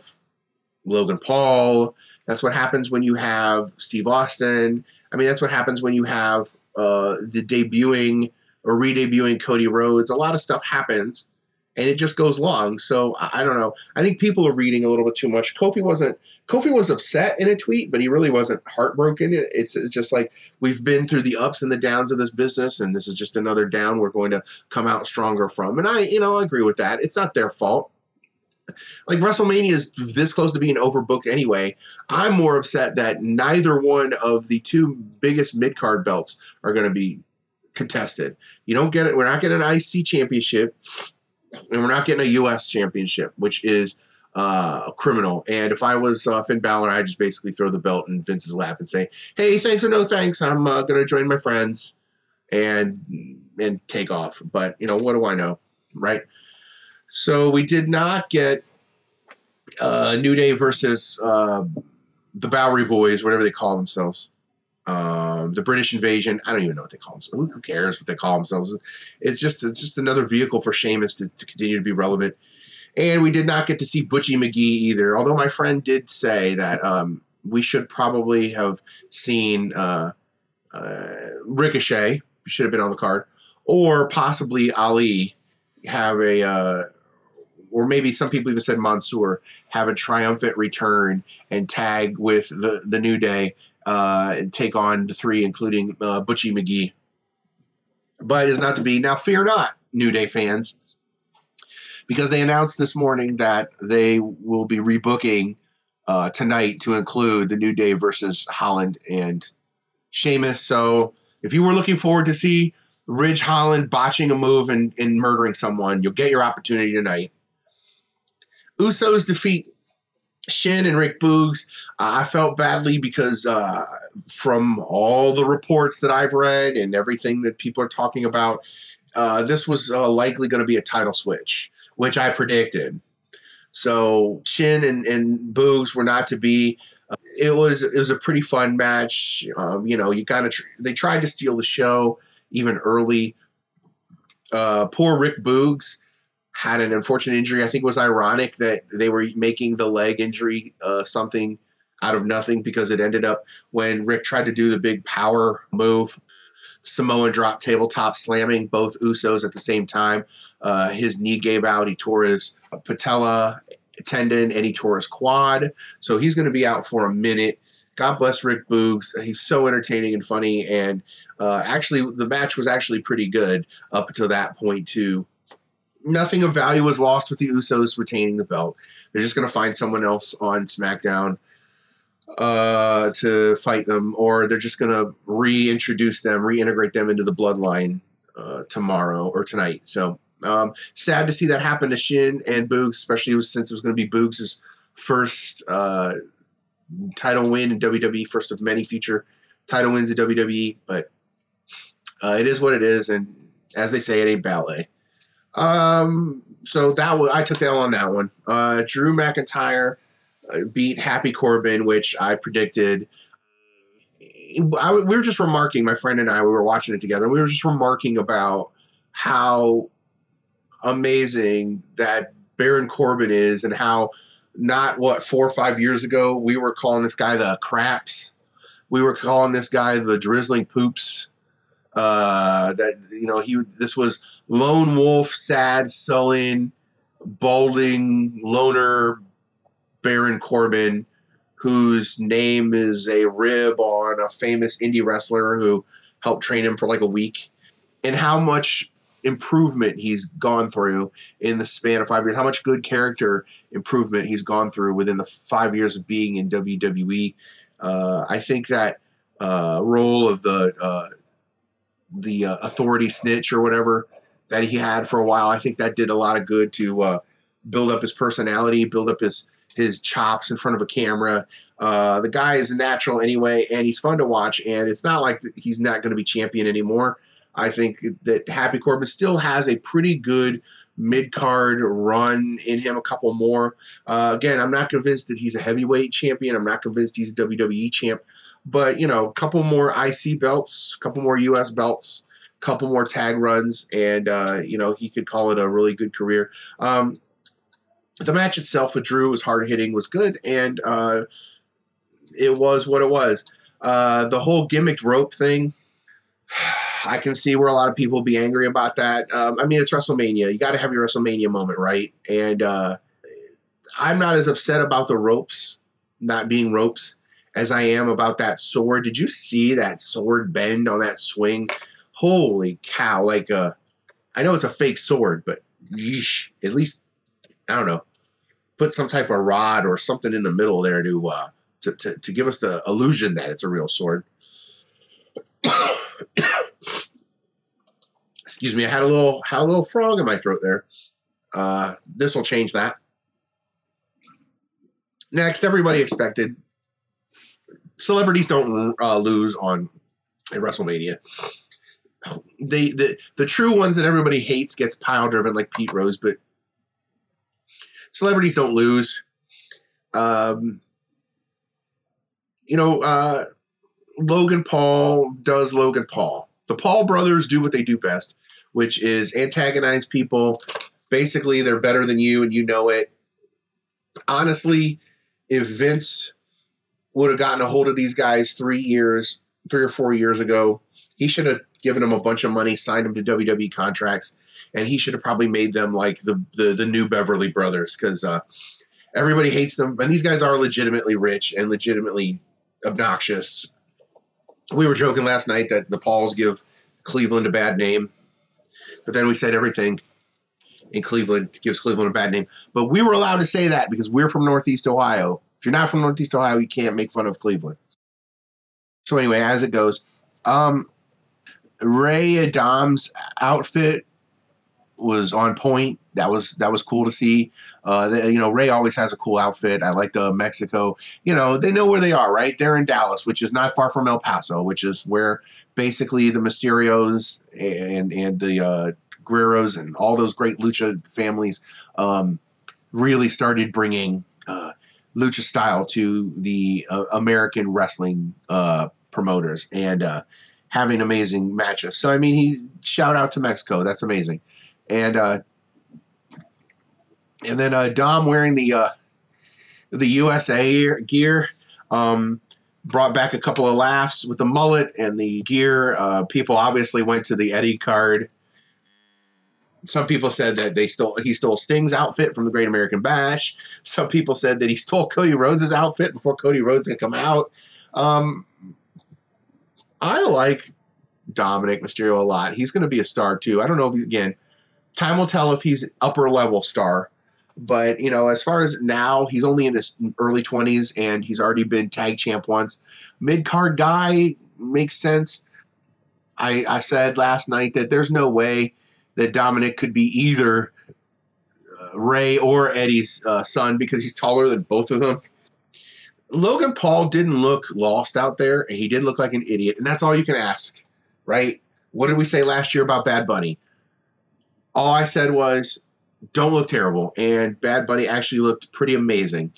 Logan Paul. That's what happens when you have Steve Austin. I mean, that's what happens when you have uh, the debuting or re-debuting Cody Rhodes. A lot of stuff happens, and it just goes long. So I, I don't know. I think people are reading a little bit too much. Kofi wasn't. Kofi was upset in a tweet, but he really wasn't heartbroken. It's, it's just like we've been through the ups and the downs of this business, and this is just another down we're going to come out stronger from. And I, you know, I agree with that. It's not their fault like WrestleMania is this close to being overbooked anyway. I'm more upset that neither one of the two biggest mid card belts are going to be contested. You don't get it. We're not getting an IC championship, and we're not getting a US championship, which is uh, criminal. And if I was uh, Finn Balor, I'd just basically throw the belt in Vince's lap and say, "Hey, thanks or no thanks. I'm uh, going to join my friends and and take off." But you know, what do I know, right? So we did not get uh, New Day versus uh, the Bowery Boys, whatever they call themselves. Um, the British Invasion. I don't even know what they call themselves. Who cares what they call themselves? It's just it's just another vehicle for Sheamus to, to continue to be relevant. And we did not get to see Butchie McGee either. Although my friend did say that um, we should probably have seen uh, uh, Ricochet. Should have been on the card, or possibly Ali have a uh, or maybe some people even said Mansoor, have a triumphant return and tag with the, the New Day and take on the three, including uh, Butchie McGee. But is not to be. Now, fear not, New Day fans, because they announced this morning that they will be rebooking uh, tonight to include the New Day versus Holland and Sheamus. So if you were looking forward to see Ridge Holland botching a move and, and murdering someone, you'll get your opportunity tonight. Usos defeat Shin and Rick Boogs. I felt badly because uh, from all the reports that I've read and everything that people are talking about, uh, this was uh, likely going to be a title switch, which I predicted. So Shin and, and Boogs were not to be. Uh, it was it was a pretty fun match. Um, you know, you kind of tr- they tried to steal the show even early. Uh, poor Rick Boogs had an unfortunate injury. I think it was ironic that they were making the leg injury uh, something out of nothing because it ended up when Rick tried to do the big power move. Samoan drop tabletop slamming both Usos at the same time. Uh, his knee gave out. He tore his patella tendon and he tore his quad. So he's going to be out for a minute. God bless Rick Boogs. He's so entertaining and funny. And uh, actually, the match was actually pretty good up until that point, too nothing of value was lost with the Usos retaining the belt. They're just going to find someone else on SmackDown uh, to fight them, or they're just going to reintroduce them, reintegrate them into the bloodline uh, tomorrow or tonight. So um, sad to see that happen to Shin and Boogs, especially since it was going to be Boogs' first uh, title win in WWE, first of many future title wins in WWE. But uh, it is what it is, and as they say, it ain't ballet. Um, so that I took that on that one. Uh, Drew McIntyre uh, beat Happy Corbin, which I predicted. I, we were just remarking, my friend and I, we were watching it together. We were just remarking about how amazing that Baron Corbin is, and how not what four or five years ago we were calling this guy the craps. We were calling this guy the drizzling poops. Uh, that you know he this was lone wolf, sad, sullen, balding loner Baron Corbin, whose name is a rib on a famous indie wrestler who helped train him for like a week, and how much improvement he's gone through in the span of five years, how much good character improvement he's gone through within the five years of being in WWE. Uh, I think that uh, role of the uh, the uh, authority snitch or whatever that he had for a while, I think that did a lot of good to uh, build up his personality, build up his his chops in front of a camera. Uh, the guy is natural anyway, and he's fun to watch. And it's not like he's not going to be champion anymore. I think that Happy Corbin still has a pretty good mid card run in him, a couple more. Uh, again, I'm not convinced that he's a heavyweight champion. I'm not convinced he's a WWE champ. But, you know, a couple more IC belts, a couple more US belts, a couple more tag runs, and, uh, you know, he could call it a really good career. Um, the match itself with Drew was hard hitting, was good, and uh, it was what it was. Uh, the whole gimmicked rope thing, I can see where a lot of people be angry about that. Um, I mean, it's WrestleMania. You got to have your WrestleMania moment, right? And uh, I'm not as upset about the ropes not being ropes as I am about that sword. Did you see that sword bend on that swing? Holy cow! Like, uh, I know it's a fake sword, but yeesh, at least I don't know, put some type of rod or something in the middle there to uh, to, to, to give us the illusion that it's a real sword. Excuse me, I had a little had a little frog in my throat there. Uh, this will change that. Next, everybody expected celebrities don't uh, lose on a WrestleMania. The, the the true ones that everybody hates gets pile driven like Pete Rose, but celebrities don't lose. Um, you know, uh, Logan Paul does Logan Paul. The Paul brothers do what they do best, which is antagonize people. Basically, they're better than you and you know it. Honestly, if Vince would have gotten a hold of these guys three years, three or four years ago, he should have given them a bunch of money, signed them to WWE contracts, and he should have probably made them like the the, the new Beverly Brothers because uh, everybody hates them, and these guys are legitimately rich and legitimately obnoxious. We were joking last night that the Pauls give Cleveland a bad name, but then we said everything in Cleveland gives Cleveland a bad name. But we were allowed to say that because we're from Northeast Ohio. You're not from Northeast Ohio, you can't make fun of Cleveland. So anyway, as it goes, um, Rey Adam's outfit was on point. That was that was cool to see. Uh, you know, Rey always has a cool outfit. I like the Mexico. You know, they know where they are, right? They're in Dallas, which is not far from El Paso, which is where basically the Mysterios and and the uh, Guerreros and all those great lucha families um, really started bringing uh, lucha style to the uh, American wrestling uh, promoters and uh, having amazing matches. So I mean, he shout out to Mexico. That's amazing, and uh, and then uh, Dom wearing the uh, the USA gear. Um, brought back a couple of laughs with the mullet and the gear. People obviously went to the Eddie card. Some people said that they stole he stole Sting's outfit from the Great American Bash. Some people said that he stole Cody Rhodes' outfit before Cody Rhodes could come out. Um, I like Dominic Mysterio a lot. He's going to be a star too. I don't know if again, time will tell if he's upper level star. But you know, as far as now, he's only in his early twenties and he's already been tag champ once. Mid card guy makes sense. I I said last night that there's no way that Dominic could be either uh, Rey or Eddie's uh, son because he's taller than both of them. Logan Paul didn't look lost out there, and he did look like an idiot, and that's all you can ask, right? What did we say last year about Bad Bunny? All I said was, don't look terrible, and Bad Bunny actually looked pretty amazing.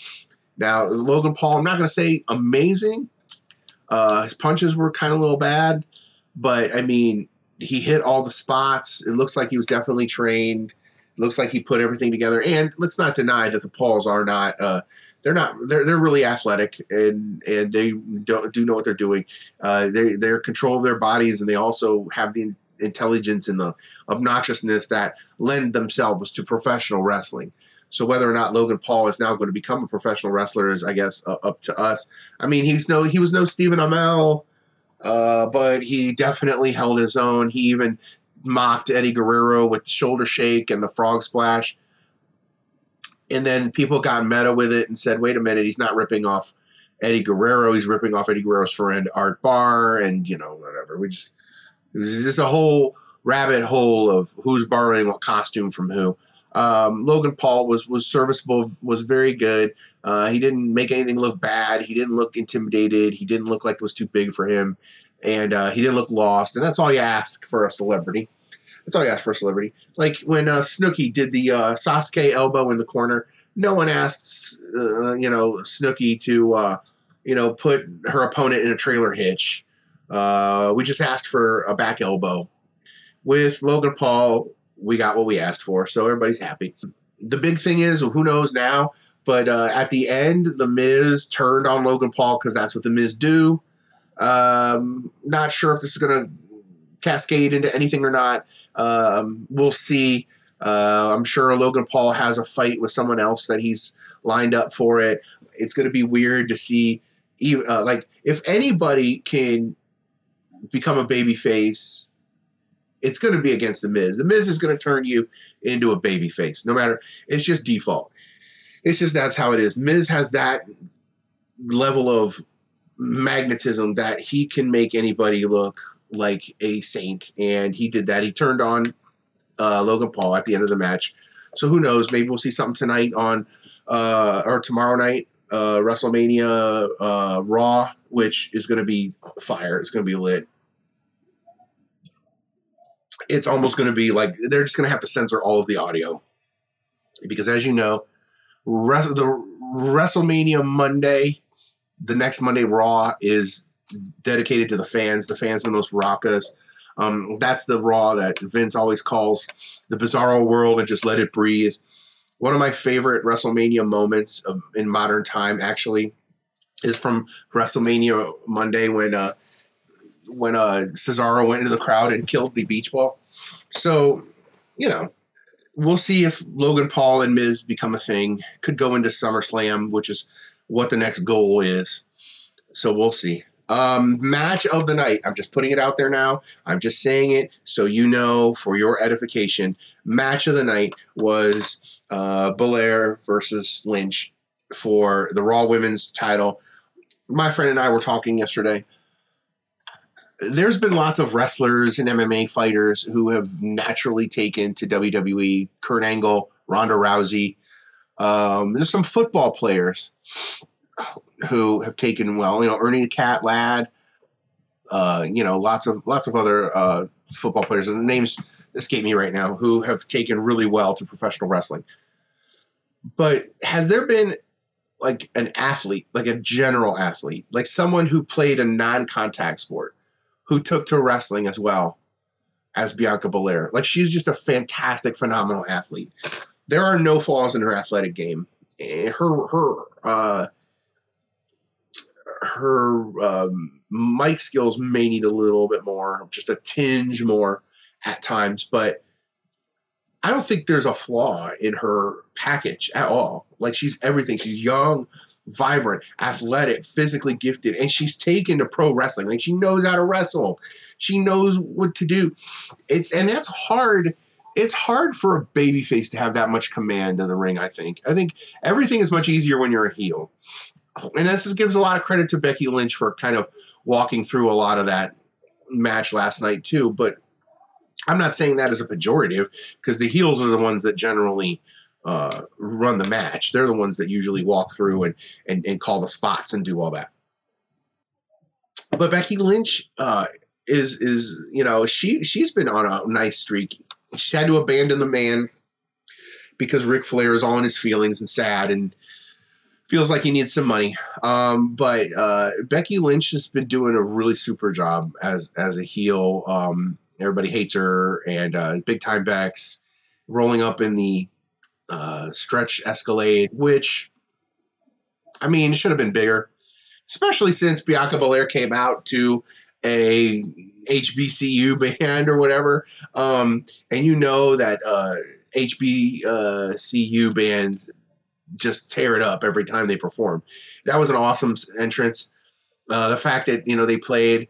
Now, Logan Paul, I'm not going to say amazing. Uh, his punches were kind of a little bad, but I mean, he hit all the spots. It looks like he was definitely trained. It looks like he put everything together. And let's not deny that the Pauls are not. Uh, they're not. They're they're really athletic and and they don't do know what they're doing. Uh, they they're control of their bodies and they also have the intelligence and the obnoxiousness that lend themselves to professional wrestling. So whether or not Logan Paul is now going to become a professional wrestler is, I guess, uh, up to us. I mean, he's no he was no Stephen Amell, uh, but he definitely held his own. He even mocked Eddie Guerrero with the shoulder shake and the frog splash. And then people got meta with it and said, wait a minute, he's not ripping off Eddie Guerrero. He's ripping off Eddie Guerrero's friend Art Barr and, you know, whatever. We just, it was just a whole rabbit hole of who's borrowing what costume from who. Um, Logan Paul was was serviceable, was very good. Uh, he didn't make anything look bad. He didn't look intimidated. He didn't look like it was too big for him, and uh, he didn't look lost. And that's all you ask for a celebrity. That's all you ask for a celebrity. Like when uh, Snooki did the uh, Sasuke elbow in the corner, no one asked, uh, you know, Snooki to, uh, you know, put her opponent in a trailer hitch. Uh, we just asked for a back elbow. With Logan Paul, we got what we asked for, so everybody's happy. The big thing is, who knows now? But uh, at the end, the Miz turned on Logan Paul because that's what the Miz do. Um, not sure if this is going to cascade into anything or not. Um, we'll see. Uh, I'm sure Logan Paul has a fight with someone else that he's lined up for it. It's going to be weird to see, uh, like, if anybody can become a baby face, it's going to be against the Miz. The Miz is going to turn you into a baby face, no matter. It's just default. It's just that's how it is. Miz has that level of magnetism that he can make anybody look like a saint, and he did that. He turned on uh, Logan Paul at the end of the match. So who knows? Maybe we'll see something tonight on uh, or tomorrow night, uh, WrestleMania uh, Raw, which is going to be fire. It's going to be lit. It's almost going to be like they're just going to have to censor all of the audio because, as you know, rest the WrestleMania Monday, the next Monday Raw is dedicated to the fans. The fans are the most raucous. Um, that's the Raw that Vince always calls the Bizarro World and just let it breathe. One of my favorite WrestleMania moments of, in modern time, actually, is from WrestleMania Monday when uh, when uh, Cesaro went into the crowd and killed the beach ball. So, you know, we'll see if Logan Paul and Miz become a thing. Could go into SummerSlam, which is what the next goal is. So we'll see. Um, match of the night. I'm just putting it out there now. I'm just saying it so you know for your edification. Match of the night was uh, Belair versus Lynch for the Raw Women's title. My friend and I were talking yesterday. There's been lots of wrestlers and MMA fighters who have naturally taken to WWE. Kurt Angle, Ronda Rousey. Um, there's some football players who have taken well. You know, Ernie the Cat Ladd. Uh, you know, lots of lots of other uh, football players, and the names escape me right now, who have taken really well to professional wrestling. But has there been like an athlete, like a general athlete, like someone who played a non-contact sport, who took to wrestling as well as Bianca Belair? Like she's just a fantastic, phenomenal athlete. There are no flaws in her athletic game. Eh, her her uh, her um, mic skills may need a little bit more, just a tinge more at times, but I don't think there's a flaw in her package at all. Like she's everything. She's young, vibrant, athletic, physically gifted, and she's taken to pro wrestling. Like she knows how to wrestle. She knows what to do. It's and that's hard. It's hard for a babyface to have that much command in the ring, I think. I think everything is much easier when you're a heel and this gives a lot of credit to Becky Lynch for kind of walking through a lot of that match last night too. But I'm not saying that as a pejorative because the heels are the ones that generally uh, run the match. They're the ones that usually walk through and, and, and call the spots and do all that. But Becky Lynch uh, is is you know she she's been on a nice streak. She's had to abandon the man because Ric Flair is all in his feelings and sad and feels like he needs some money. Um, but uh, Becky Lynch has been doing a really super job as as a heel. Um, everybody hates her, and uh, big time backs rolling up in the uh, stretch Escalade, which I mean should have been bigger, especially since Bianca Belair came out to a HBCU band or whatever, um, and you know that uh, HBCU bands just tear it up every time they perform. That was an awesome entrance. Uh, the fact that you know they played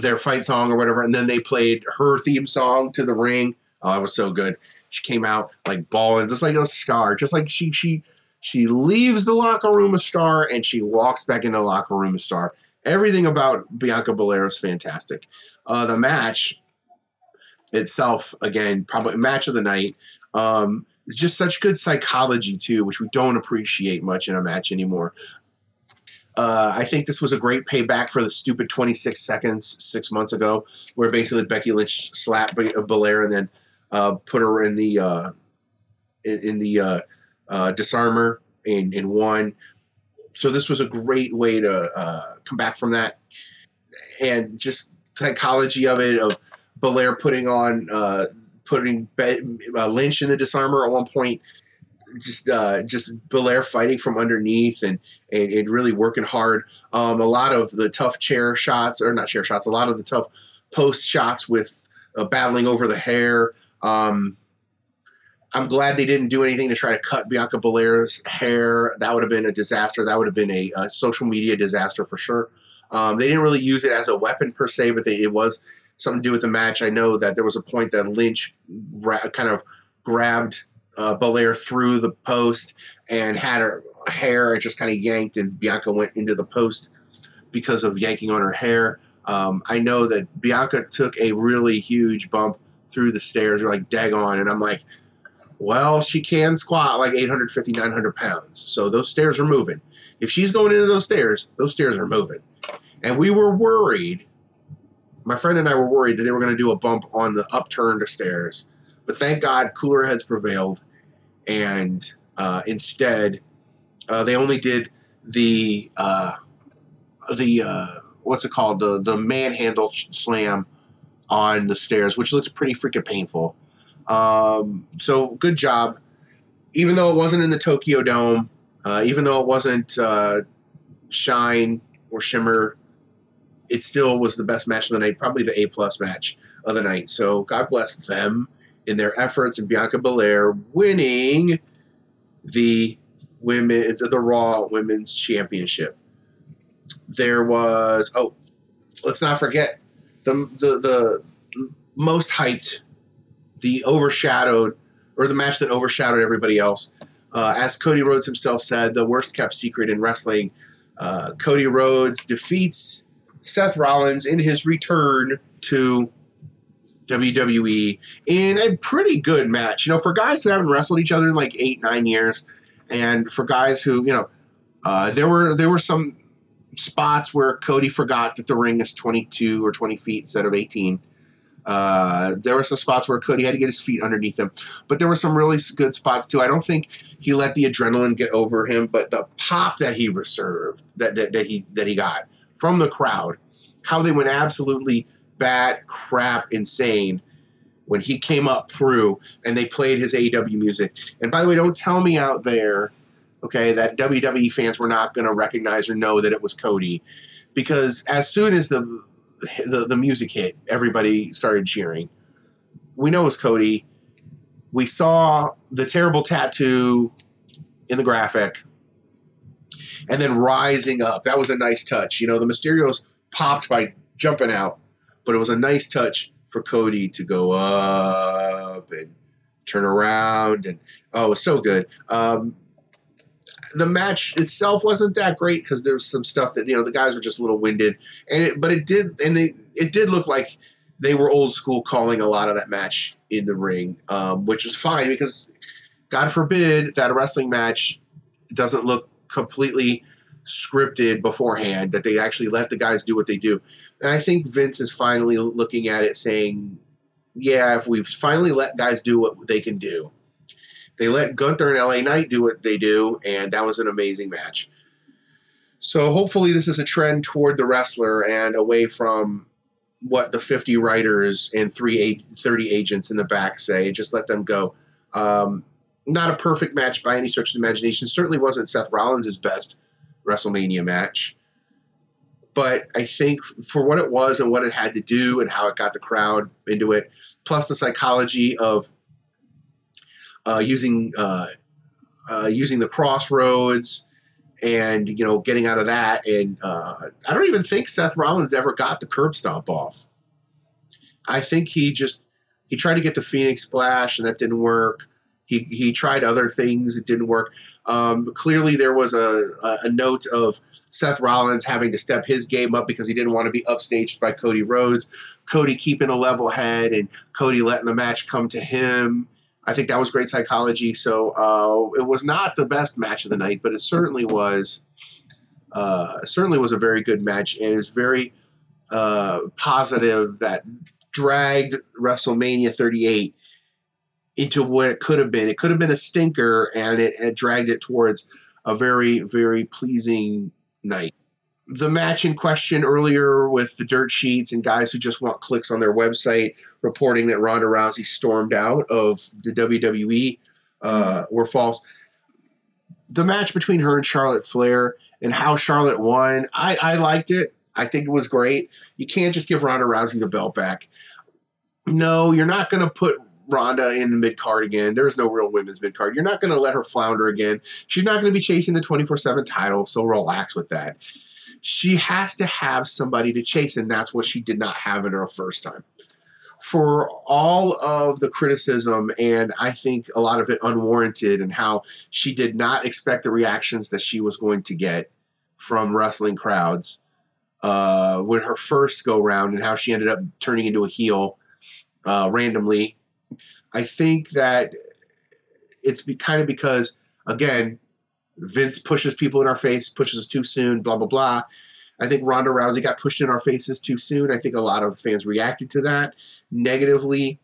their fight song or whatever, and then they played her theme song to the ring. Oh, it was so good. She came out like balling, just like a star, just like she she she leaves the locker room a star and she walks back into the locker room a star. Everything about Bianca Belair is fantastic. Uh, the match itself, again, probably match of the night. Um, it's just such good psychology too, which we don't appreciate much in a match anymore. Uh, I think this was a great payback for the stupid 26 seconds six months ago, where basically Becky Lynch slapped Belair and then uh, put her in the uh, in, in, the uh, uh, disarmer and, and won. So this was a great way to uh, come back from that, and just psychology of it of Belair putting on putting Lynch in the disarmer at one point just uh, just Belair fighting from underneath and, and, and really working hard. Um, a lot of the tough chair shots, or not chair shots, a lot of the tough post shots with uh, battling over the hair. Um, I'm glad they didn't do anything to try to cut Bianca Belair's hair. That would have been a disaster. That would have been a, a social media disaster for sure. Um, they didn't really use it as a weapon per se, but they, it was something to do with the match. I know that there was a point that Lynch ra- kind of grabbed uh, Belair through the post and had her hair just kind of yanked, and Bianca went into the post because of yanking on her hair. Um, I know that Bianca took a really huge bump through the stairs, or like daggone, and I'm like, well, she can squat like 850, 900 pounds. So those stairs are moving. If she's going into those stairs, those stairs are moving. And we were worried, my friend and I were worried that they were going to do a bump on the upturned stairs. But thank God, cooler heads prevailed, and uh, instead, uh, they only did the uh, the uh, what's it called the the manhandle slam on the stairs, which looks pretty freaking painful. Um, so good job, even though it wasn't in the Tokyo Dome, uh, even though it wasn't uh, Shine or Shimmer, it still was the best match of the night, probably the A plus match of the night. So God bless them in their efforts, and Bianca Belair winning the women the Raw Women's Championship. There was oh, let's not forget the the, the most hyped, the overshadowed, or the match that overshadowed everybody else. Uh, as Cody Rhodes himself said, the worst kept secret in wrestling. Uh, Cody Rhodes defeats Seth Rollins in his return to WWE in a pretty good match. You know, for guys who haven't wrestled each other in like eight, nine years, and for guys who, you know, uh, there were there were some spots where Cody forgot that the ring is 22 or 20 feet instead of 18. Uh, there were some spots where Cody had to get his feet underneath him, but there were some really good spots too. I don't think he let the adrenaline get over him, but the pop that he reserved, that, that, that he that he got from the crowd, how they went absolutely bat crap insane when he came up through and they played his AEW music. And by the way, don't tell me out there, okay, that WWE fans were not going to recognize or know that it was Cody, because as soon as the, the the music hit, everybody started cheering. We know it was Cody. We saw the terrible tattoo in the graphic, and then rising up. That was a nice touch. You know, the Mysterios popped by jumping out but it was a nice touch for Cody to go up and turn around, and oh, it was so good. Um, the match itself wasn't that great because there's some stuff that you know the guys were just a little winded, and it, but it did, and they it did look like they were old school calling a lot of that match in the ring, um, which was fine because God forbid that a wrestling match doesn't look completely scripted beforehand, that they actually let the guys do what they do. And I think Vince is finally looking at it saying, yeah, if we've finally let guys do what they can do. They let Gunther and LA Knight do what they do, and that was an amazing match. So hopefully this is a trend toward the wrestler and away from what the 50 writers and three 30 agents in the back say. Just let them go. Um, not a perfect match by any stretch of the imagination. Certainly wasn't Seth Rollins' best, WrestleMania match. But I think for what it was and what it had to do and how it got the crowd into it, plus the psychology of uh, using uh, uh, using the crossroads and you know getting out of that. And uh, I don't even think Seth Rollins ever got the curb stomp off. I think he just he tried to get the Phoenix Splash and that didn't work. He, he tried other things, it didn't work. Um, clearly, there was a, a note of Seth Rollins having to step his game up because he didn't want to be upstaged by Cody Rhodes. Cody keeping a level head and Cody letting the match come to him. I think that was great psychology. So uh, it was not the best match of the night, but it certainly was. Uh, certainly was a very good match, and it's very uh, positive that dragged WrestleMania 38 into what it could have been. It could have been a stinker, and it, it dragged it towards a very, very pleasing night. The match in question earlier with the dirt sheets and guys who just want clicks on their website reporting that Ronda Rousey stormed out of the WWE uh, were false. The match between her and Charlotte Flair and how Charlotte won, I, I liked it. I think it was great. You can't just give Ronda Rousey the belt back. No, you're not going to put Ronda in the mid card again. There's no real women's mid card. You're not going to let her flounder again. She's not going to be chasing the 24 7 title, so relax with that. She has to have somebody to chase, and that's what she did not have in her first time. For all of the criticism, and I think a lot of it unwarranted, and how she did not expect the reactions that she was going to get from wrestling crowds uh, when her first go round, and how she ended up turning into a heel uh, randomly I think that it's be, kind of because, again, Vince pushes people in our face, pushes us too soon, blah, blah, blah. I think Ronda Rousey got pushed in our faces too soon. I think a lot of fans reacted to that negatively.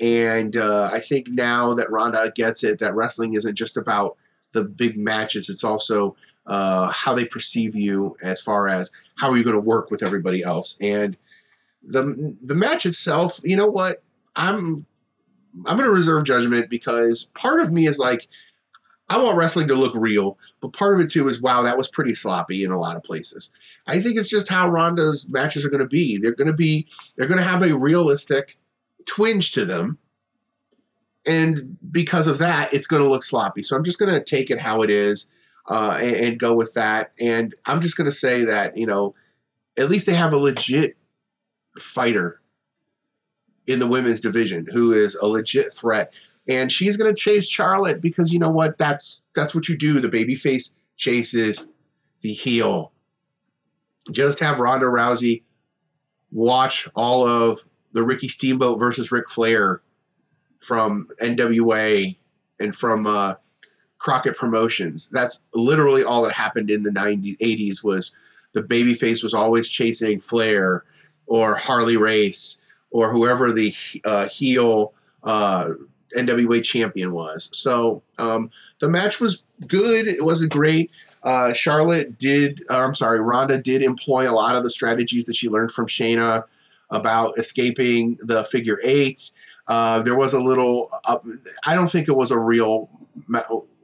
And uh, I think now that Ronda gets it, that wrestling isn't just about the big matches, it's also uh, how they perceive you as far as how are you going to work with everybody else. And the, the match itself, you know what? I'm I'm going to reserve judgment because part of me is like, I want wrestling to look real, but part of it too is wow, that was pretty sloppy in a lot of places. I think it's just how Ronda's matches are going to be. They're going to be they're going to have a realistic twinge to them. And because of that, it's going to look sloppy. So I'm just going to take it how it is uh, and, and go with that. And I'm just going to say that, you know, at least they have a legit fighter in the women's division who is a legit threat. And she's going to chase Charlotte because you know what? That's that's what you do. The babyface chases the heel. Just have Ronda Rousey watch all of the Ricky Steamboat versus Ric Flair from NWA and from uh, Crockett Promotions. That's literally all that happened in the 90s, 80s was the babyface was always chasing Flair or Harley Race or whoever the uh, heel uh, NWA champion was. So um, the match was good. It wasn't great. Uh, Charlotte did, uh, I'm sorry, Ronda did employ a lot of the strategies that she learned from Shayna about escaping the figure eights. Uh, there was a little, I don't think it was a real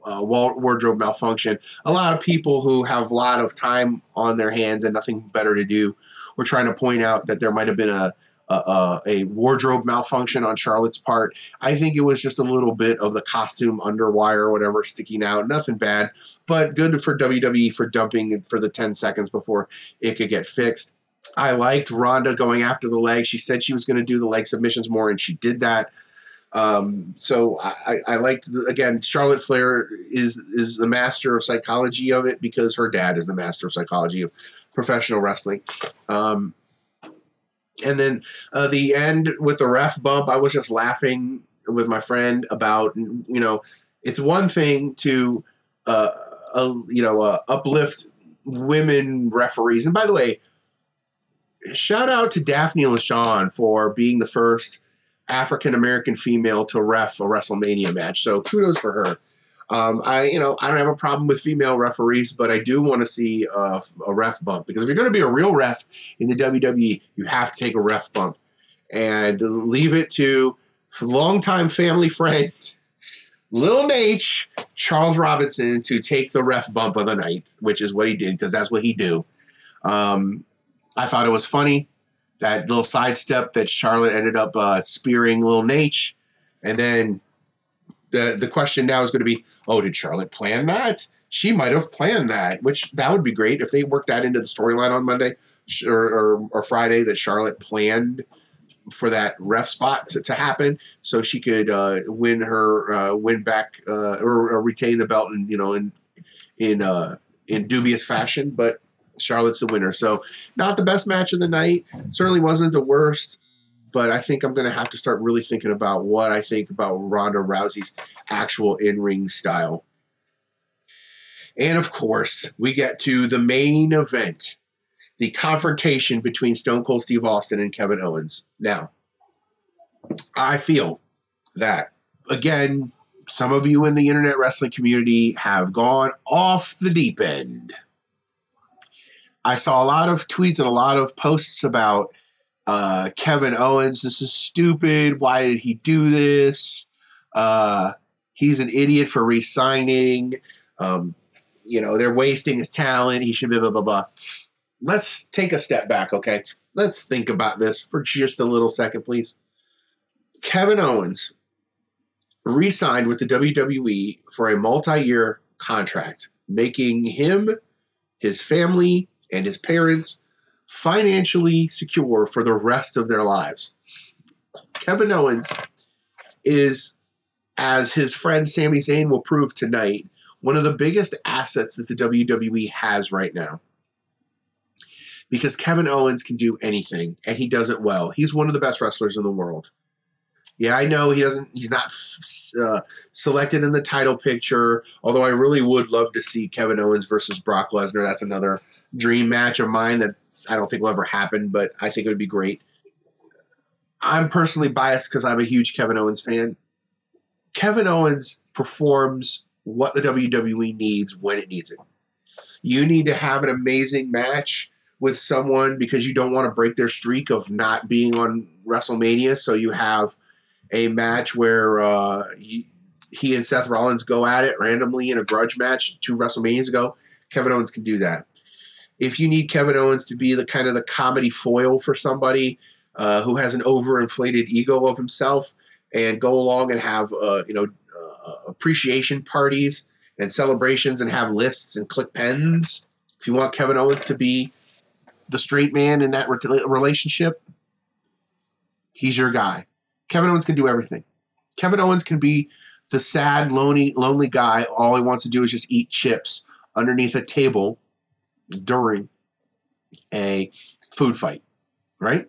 uh, wardrobe malfunction. A lot of people who have a lot of time on their hands and nothing better to do were trying to point out that there might have been a a wardrobe malfunction on Charlotte's part. I think it was just a little bit of the costume underwire or whatever sticking out. Nothing bad, but good for WWE for dumping for the 10 seconds before it could get fixed. I liked Ronda going after the leg. She said she was going to do the leg submissions more, and she did that. Um, so I, I liked the, again. Charlotte Flair is is the master of psychology of it because her dad is the master of psychology of professional wrestling. Um, and then uh, the end with the ref bump, I was just laughing with my friend about, you know, it's one thing to, uh, uh, you know, uh, uplift women referees. And by the way, shout out to Daphanie LaShaunn for being the first African American female to ref a WrestleMania match. So kudos for her. Um, I, you know, I don't have a problem with female referees, but I do want to see a, a ref bump because if you're going to be a real ref in the WWE, you have to take a ref bump and leave it to longtime family friend Lil Naitch, Charles Robinson, to take the ref bump of the night, which is what he did because that's what he do. Um, I thought it was funny that little sidestep that Charlotte ended up uh, spearing Lil Naitch, and then the the question now is going to be, oh, did Charlotte plan that? She might have planned that, which that would be great if they worked that into the storyline on Monday or, or, or Friday that Charlotte planned for that ref spot to, to happen, so she could uh, win her uh, win back uh, or, or, retain the belt, and you know, in in uh, in dubious fashion. But Charlotte's the winner, so not the best match of the night. Certainly wasn't the worst but I think I'm going to have to start really thinking about what I think about Ronda Rousey's actual in ring style. And of course, we get to the main event the confrontation between Stone Cold Steve Austin and Kevin Owens. Now, I feel that, again, some of you in the internet wrestling community have gone off the deep end. I saw a lot of tweets and a lot of posts about uh, Kevin Owens, this is stupid. Why did he do this? Uh, he's an idiot for resigning. Um, you know, they're wasting his talent. He should be blah, blah, blah. Let's take a step back, okay? Let's think about this for just a little second, please. Kevin Owens re signed with the WWE for a multi year contract, making him, his family, and his parents financially secure for the rest of their lives. Kevin Owens is, as his friend Sami Zayn will prove tonight, one of the biggest assets that the WWE has right now. Because Kevin Owens can do anything and he does it well. He's one of the best wrestlers in the world. Yeah, I know he doesn't. He's not uh, selected in the title picture. Although I really would love to see Kevin Owens versus Brock Lesnar. That's another dream match of mine that I don't think will ever happen, but I think it would be great. I'm personally biased because I'm a huge Kevin Owens fan. Kevin Owens performs what the WWE needs when it needs it. You need to have an amazing match with someone because you don't want to break their streak of not being on WrestleMania. So you have a match where uh, he, he and Seth Rollins go at it randomly in a grudge match two WrestleManias ago. Kevin Owens can do that if you need Kevin Owens to be the kind of the comedy foil for somebody uh, who has an overinflated ego of himself, and go along and have uh, you know uh, appreciation parties and celebrations and have lists and click pens. If you want Kevin Owens to be the straight man in that re- relationship, he's your guy. Kevin Owens can do everything. Kevin Owens can be the sad, lonely, lonely guy. All he wants to do is just eat chips underneath a table during a food fight, right?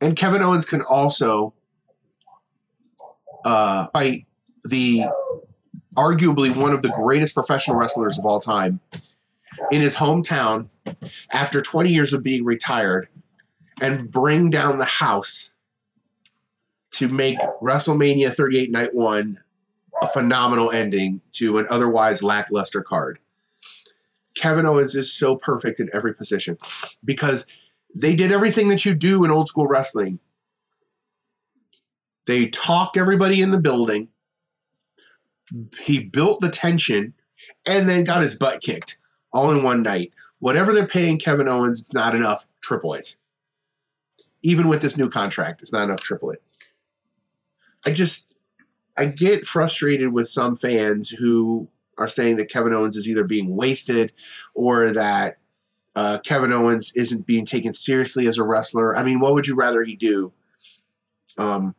And Kevin Owens can also uh, fight the arguably one of the greatest professional wrestlers of all time in his hometown after 20 years of being retired and bring down the house to make WrestleMania 38 Night 1 a phenomenal ending to an otherwise lackluster card. Kevin Owens is so perfect in every position because they did everything that you do in old school wrestling. They talked everybody in the building. He built the tension and then got his butt kicked all in one night. Whatever they're paying Kevin Owens, it's not enough. Triple it. Even with this new contract, it's not enough. Triple it. I just, I get frustrated with some fans who are saying that Kevin Owens is either being wasted or that uh, Kevin Owens isn't being taken seriously as a wrestler. I mean, what would you rather he do? Um,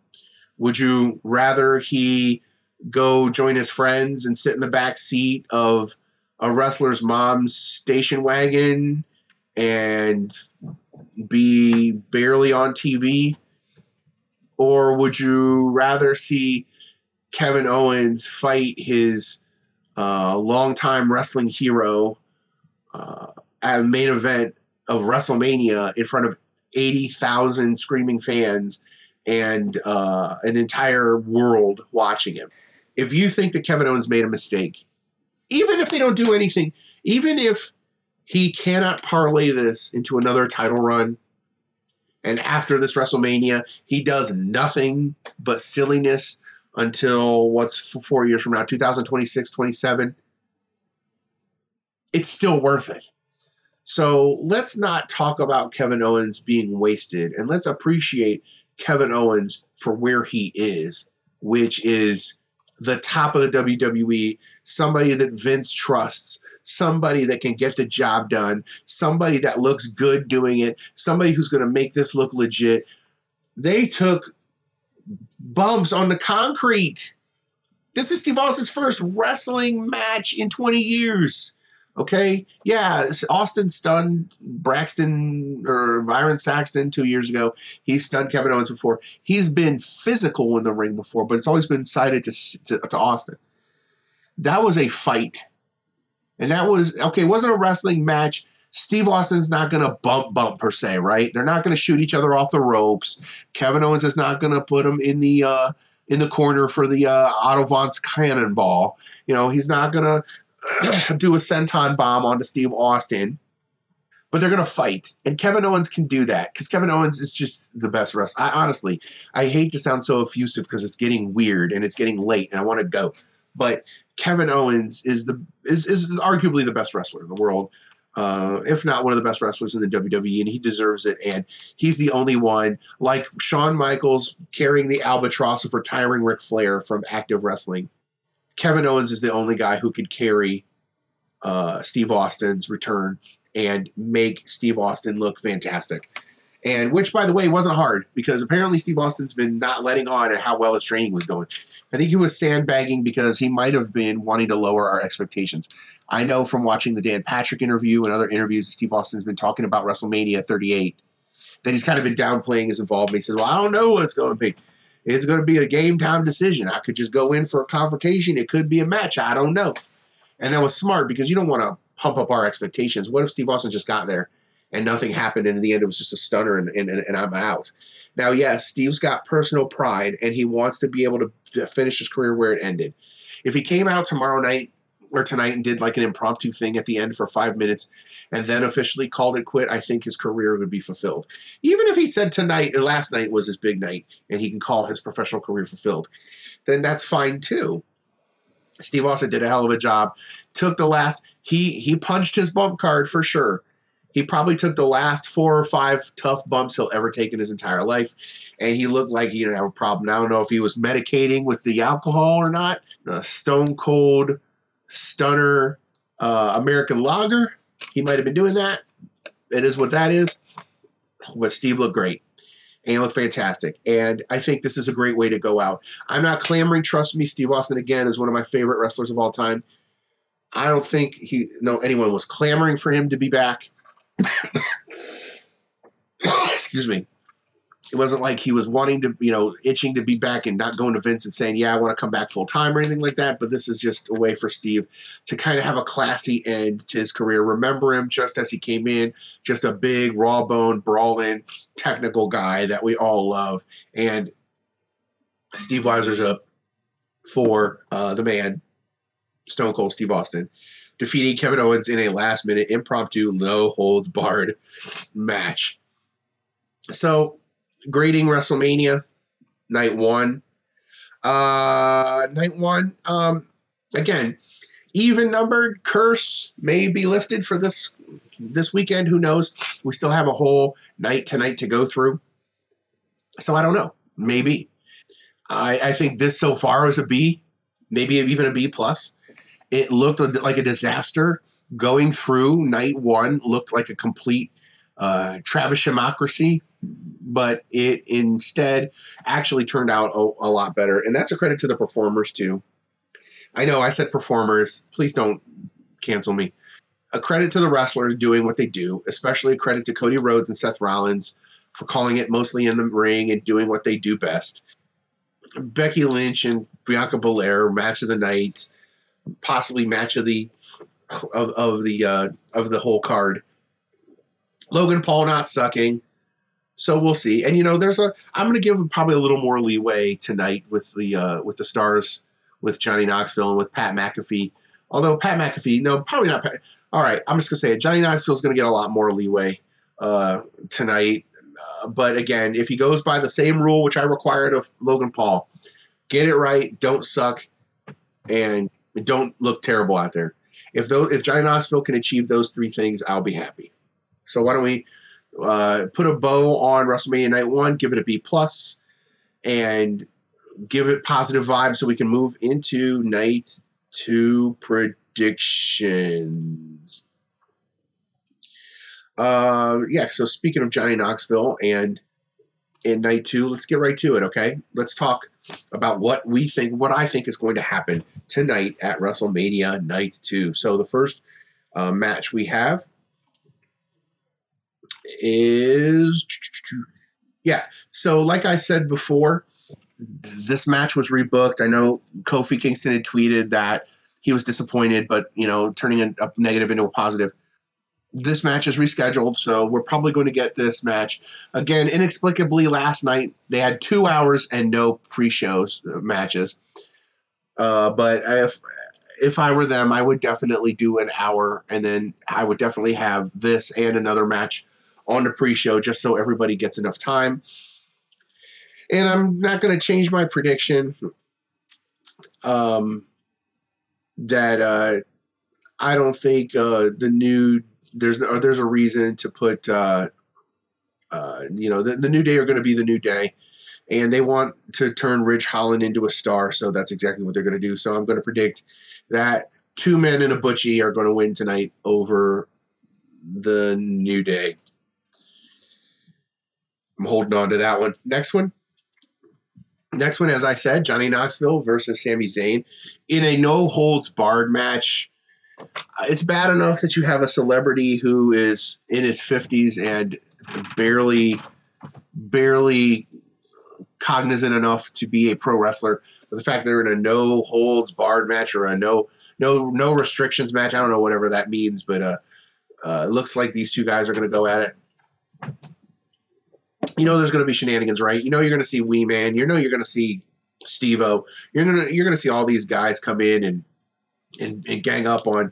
would you rather he go join his friends and sit in the back seat of a wrestler's mom's station wagon and be barely on TV? Or would you rather see Kevin Owens fight his uh, longtime wrestling hero uh, at main event of WrestleMania in front of 80,000 screaming fans and uh, an entire world watching him. If you think that Kevin Owens made a mistake, even if they don't do anything, even if he cannot parlay this into another title run, and after this WrestleMania, he does nothing but silliness until what's four years from now 2026 27 it's still worth it so let's not talk about kevin owens being wasted and let's appreciate kevin owens for where he is which is the top of the WWE, somebody that Vince trusts, somebody that can get the job done, somebody that looks good doing it, somebody who's going to make this look legit. They took bumps on the concrete. This is Steve Austin's first wrestling match in 20 years. Okay, yeah, Austin stunned Braxton or Byron Saxton two years ago. He stunned Kevin Owens before. He's been physical in the ring before, but it's always been cited to, to, to Austin. That was a fight. And that was, okay, it wasn't a wrestling match. Steve Austin's not going to bump bump per se, right? They're not going to shoot each other off the ropes. Kevin Owens is not going to put him in the uh, in the corner for the uh, Otto Wanz cannonball. You know, he's not going to do a senton bomb onto Steve Austin. But they're going to fight. And Kevin Owens can do that because Kevin Owens is just the best wrestler. I honestly, I hate to sound so effusive because it's getting weird and it's getting late and I want to go. But Kevin Owens is the is, is arguably the best wrestler in the world uh, if not one of the best wrestlers in the WWE, and he deserves it. And he's the only one, like Shawn Michaels carrying the albatross of retiring Ric Flair from active wrestling. Kevin Owens is the only guy who could carry uh, Steve Austin's return and make Steve Austin look fantastic. And which, by the way, wasn't hard because apparently Steve Austin's been not letting on at how well his training was going. I think he was sandbagging because he might have been wanting to lower our expectations. I know from watching the Dan Patrick interview and other interviews that Steve Austin's been talking about WrestleMania 38 that he's kind of been downplaying his involvement. He says, Well, I don't know what it's going to be. It's going to be a game time decision. I could just go in for a confrontation. It could be a match. I don't know. And that was smart because you don't want to pump up our expectations. What if Steve Austin just got there and nothing happened and in the end it was just a stunner and, and, and I'm out? Now, yes, Steve's got personal pride and he wants to be able to finish his career where it ended. If he came out tomorrow night or tonight and did like an impromptu thing at the end for five minutes and then officially called it quit, I think his career would be fulfilled. Even if he said tonight, uh, last night was his big night and he can call his professional career fulfilled, then that's fine too. Steve Austin did a hell of a job. Took the last, he he punched his bump card for sure. He probably took the last four or five tough bumps he'll ever take in his entire life, and he looked like he didn't have a problem. I don't know if he was medicating with the alcohol or not. Stone cold stunner uh, American lager. He might have been doing that. It is what that is. But Steve looked great. And he looked fantastic. And I think this is a great way to go out. I'm not clamoring. Trust me, Steve Austin, again, is one of my favorite wrestlers of all time. I don't think he no anyone was clamoring for him to be back. Excuse me it wasn't like he was wanting to, you know, itching to be back and not going to Vince and saying, "Yeah, I want to come back full time" or anything like that. But this is just a way for Steve to kind of have a classy end to his career. Remember him just as he came in, just a big, raw bone, brawling, technical guy that we all love. And Steve Weiser's up for uh, the man, Stone Cold Steve Austin, defeating Kevin Owens in a last minute impromptu, no holds barred match. So grading WrestleMania night one. Uh, night one. Um, again, even numbered curse may be lifted for this this weekend. Who knows? We still have a whole night tonight to go through. So I don't know. Maybe. I, I think this so far is a B, maybe even a B plus. It looked like a disaster. Going through night one looked like a complete uh, but it instead actually turned out a, a lot better. And that's a credit to the performers, too. I know I said performers. Please don't cancel me. A credit to the wrestlers doing what they do, especially a credit to Cody Rhodes and Seth Rollins for calling it mostly in the ring and doing what they do best. Becky Lynch and Bianca Belair, match of the night, possibly match of the of, of the uh, of the whole card. Logan Paul not sucking. So we'll see. And you know, there's a I'm going to give probably a little more leeway tonight with the uh, with the stars with Johnny Knoxville and with Pat McAfee. Although Pat McAfee, no, probably not. Pat. All right, I'm just going to say it. Johnny Knoxville's going to get a lot more leeway uh, tonight. Uh, but again, if he goes by the same rule which I required of Logan Paul, get it right, don't suck, and don't look terrible out there. If those, if Johnny Knoxville can achieve those three things, I'll be happy. So why don't we uh, put a bow on WrestleMania Night One, give it a B plus, and give it positive vibes so we can move into night two predictions. Uh, yeah, so speaking of Johnny Knoxville and in night two, let's get right to it, okay? Let's talk about what we think, what I think is going to happen tonight at WrestleMania night two. So the first uh, match we have is yeah. So like I said before, this match was rebooked. I know Kofi Kingston had tweeted that he was disappointed, but you know, turning a negative into a positive. This match is rescheduled, so we're probably going to get this match again. Inexplicably, last night they had two hours and no pre-shows uh, matches. Uh, but if if I were them, I would definitely do an hour, and then I would definitely have this and another match on the pre-show just so everybody gets enough time. And I'm not going to change my prediction um, that uh, I don't think uh, the new there's or there's a reason to put uh, uh, you know the, the new day are going to be the new day and they want to turn Ridge Holland into a star, so that's exactly what they're going to do. So I'm going to predict that two men and a butchie are going to win tonight over the New Day. I'm holding on to that one. Next one. Next one, as I said, Johnny Knoxville versus Sami Zayn in a no holds barred match. It's bad enough that you have a celebrity who is in his 50s and barely, barely cognizant enough to be a pro wrestler. But the fact they're in a no holds barred match or a no no no restrictions match, I don't know whatever that means, but uh, uh, it looks like these two guys are going to go at it you know there's going to be shenanigans, right? You know you're going to see Wee Man. You know you're going to see Steve-O. You're gonna you're gonna see all these guys come in and and, and gang up on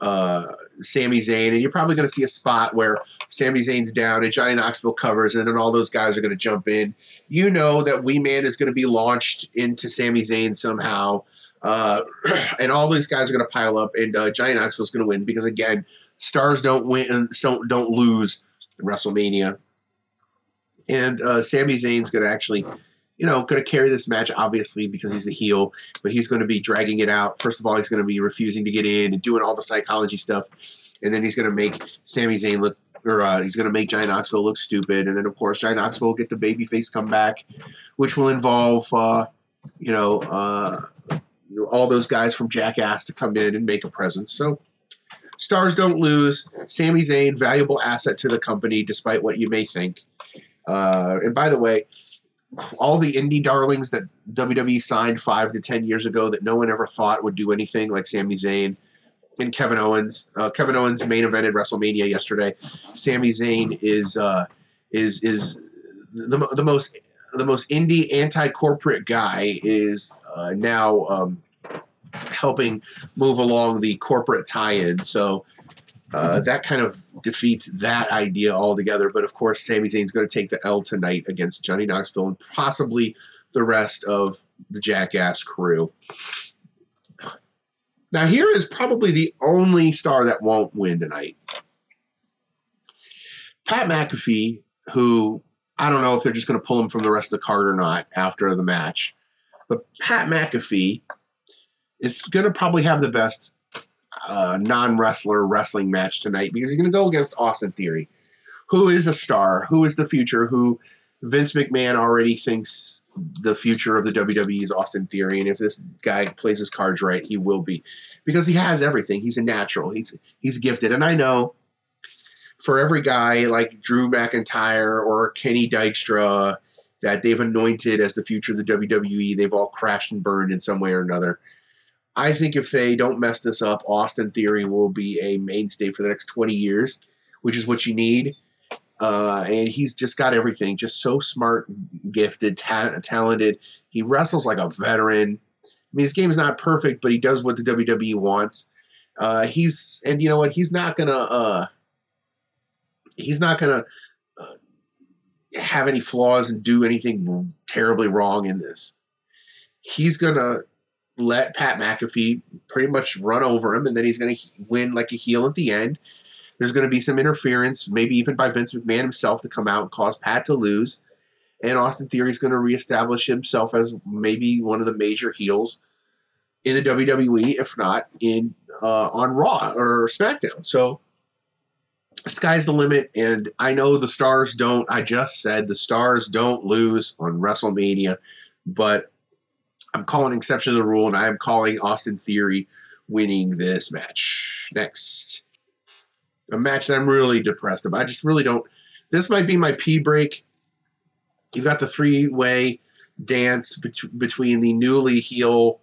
uh, Sami Zayn, and you're probably going to see a spot where Sami Zayn's down and Johnny Knoxville covers, and then all those guys are going to jump in. You know that Wee Man is going to be launched into Sami Zayn somehow, uh, and all these guys are going to pile up, and uh, Johnny Knoxville's going to win because again, stars don't win, don't don't lose in WrestleMania. And uh, Sami Zayn's going to actually, you know, going to carry this match, obviously, because he's the heel, but he's going to be dragging it out. First of all, he's going to be refusing to get in and doing all the psychology stuff. And then he's going to make Sami Zayn look, or uh, he's going to make Johnny Knoxville look stupid. And then, of course, Johnny Knoxville will get the babyface comeback, which will involve, uh, you know, uh, all those guys from Jackass to come in and make a presence. So, stars don't lose. Sami Zayn, valuable asset to the company, despite what you may think. Uh, and by the way, all the indie darlings that WWE signed five to ten years ago that no one ever thought would do anything, like Sami Zayn and Kevin Owens. Uh, Kevin Owens main evented WrestleMania yesterday. Sami Zayn is uh, is is the, the most the most indie anti corporate guy is uh, now um, helping move along the corporate tie-in. So uh, that kind of defeats that idea altogether. But of course, Sami Zayn's going to take the L tonight against Johnny Knoxville and possibly the rest of the Jackass crew. Now, here is probably the only star that won't win tonight. Pat McAfee, who I don't know if they're just going to pull him from the rest of the card or not after the match, but Pat McAfee is going to probably have the best uh, non wrestler wrestling match tonight because he's going to go against Austin Theory, who is a star, who is the future, who Vince McMahon already thinks the future of the WWE is Austin Theory, and if this guy plays his cards right, he will be, because he has everything. He's a natural. He's he's gifted, and I know for every guy like Drew McIntyre or Kenny Dykstra that they've anointed as the future of the WWE, they've all crashed and burned in some way or another. I think if they don't mess this up, Austin Theory will be a mainstay for the next 20 years, which is what you need. Uh, and he's just got everything. Just so smart, gifted, ta- talented. He wrestles like a veteran. I mean, his game is not perfect, but he does what the WWE wants. Uh, he's and you know what? He's not gonna. Uh, he's not gonna uh, have any flaws and do anything terribly wrong in this. He's gonna let Pat McAfee pretty much run over him, and then he's going to win like a heel at the end. There's going to be some interference, maybe even by Vince McMahon himself, to come out and cause Pat to lose. and Austin Theory is going to reestablish himself as maybe one of the major heels in the WWE, if not in uh, on Raw or SmackDown. So sky's the limit, and I know the stars don't. I just said the stars don't lose on WrestleMania, but I'm calling exception to the rule, and I am calling Austin Theory winning this match. Next, a match that I'm really depressed about. I just really don't. This might be my P break. You've got the three way dance bet- between the newly heel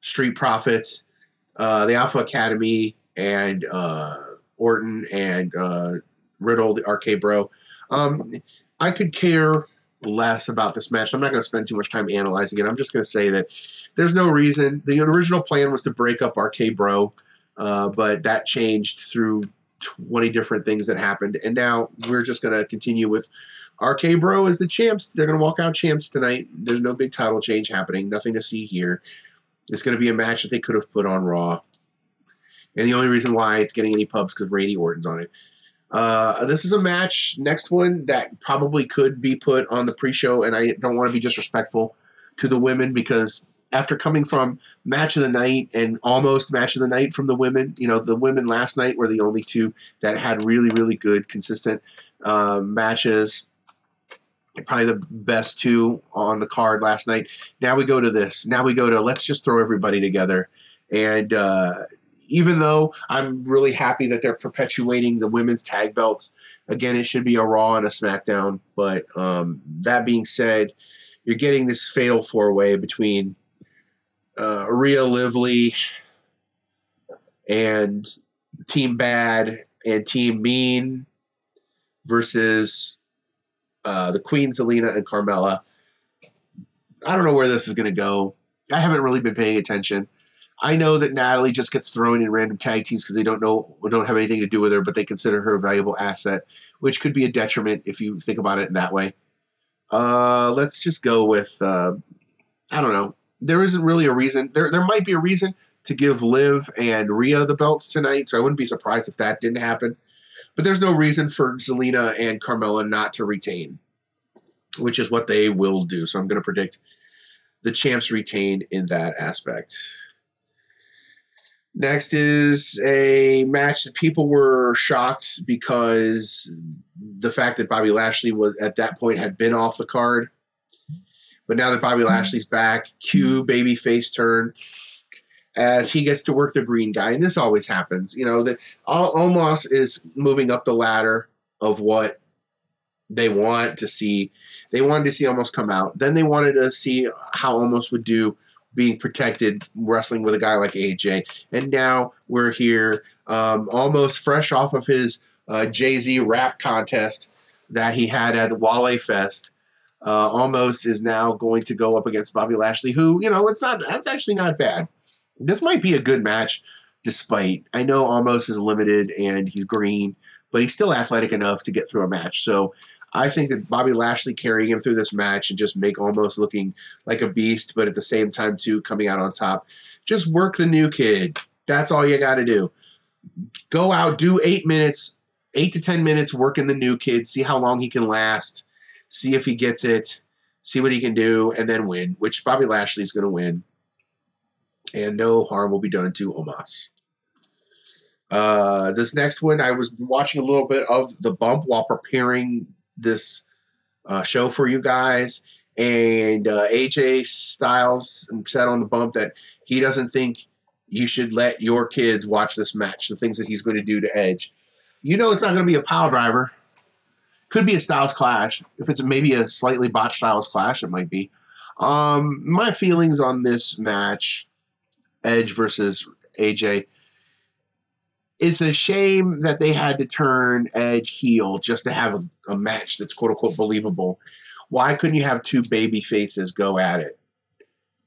Street Profits, uh, the Alpha Academy, and uh, Orton and uh, Riddle, the RK Bro. Um, I could care less about this match. I'm not going to spend too much time analyzing it. I'm just going to say that there's no reason. The original plan was to break up RK Bro, uh, but that changed through 20 different things that happened. And now we're just going to continue with RK Bro as the champs. They're going to walk out champs tonight. There's no big title change happening. Nothing to see here. It's going to be a match that they could have put on Raw. And the only reason why it's getting any pubs because Randy Orton's on it. Uh, this is a match, next one, that probably could be put on the pre show. And I don't want to be disrespectful to the women because after coming from match of the night and almost match of the night from the women, you know, the women last night were the only two that had really, really good, consistent uh, matches. Probably the best two on the card last night. Now we go to this. Now we go to let's just throw everybody together. And uh, even though I'm really happy that they're perpetuating the women's tag belts, again, it should be a Raw and a SmackDown. But um, that being said, you're getting this fatal four way between uh, Rhea Lively and Team Bad and Team Mean versus uh, the Queen Zelina and Carmella. I don't know where this is going to go. I haven't really been paying attention. I know that Natalya just gets thrown in random tag teams because they don't know don't have anything to do with her, but they consider her a valuable asset, which could be a detriment if you think about it in that way. Uh, let's just go with uh, I don't know. There isn't really a reason. There there might be a reason to give Liv and Rhea the belts tonight, so I wouldn't be surprised if that didn't happen. But there's no reason for Zelina and Carmella not to retain, which is what they will do. So I'm going to predict the champs retain in that aspect. Next is a match that people were shocked because the fact that Bobby Lashley was at that point had been off the card. But now that Bobby Lashley's back, cue baby face turn as he gets to work the green guy, and this always happens. You know that Omos is moving up the ladder of what they want to see. They wanted to see Omos come out. Then they wanted to see how Omos would do being protected wrestling with a guy like AJ. And now we're here, um, Omos fresh off of his uh, Jay Z rap contest that he had at Wale Fest. Uh, Omos is now going to go up against Bobby Lashley, who you know it's not. That's actually not bad this might be a good match despite I know almost is limited and he's green, but he's still athletic enough to get through a match. So I think that Bobby Lashley carrying him through this match and just make Omos looking like a beast, but at the same time too coming out on top. Just work the new kid. That's all you got to do. Go out, do eight minutes, eight to ten minutes working the new kid, see how long he can last, see if he gets it, see what he can do, and then win. Which Bobby Lashley's going to win and no harm will be done to Omos. Uh, this next one, I was watching a little bit of the bump while preparing this uh, show for you guys, and uh, AJ Styles said on the bump that he doesn't think you should let your kids watch this match. The things that he's going to do to Edge, you know, it's not going to be a pile driver. Could be a Styles clash. If it's maybe a slightly botched Styles clash, it might be. Um, my feelings on this match Edge versus AJ. It's a shame that they had to turn Edge heel just to have a, a match that's quote unquote believable. Why couldn't you have two baby faces go at it?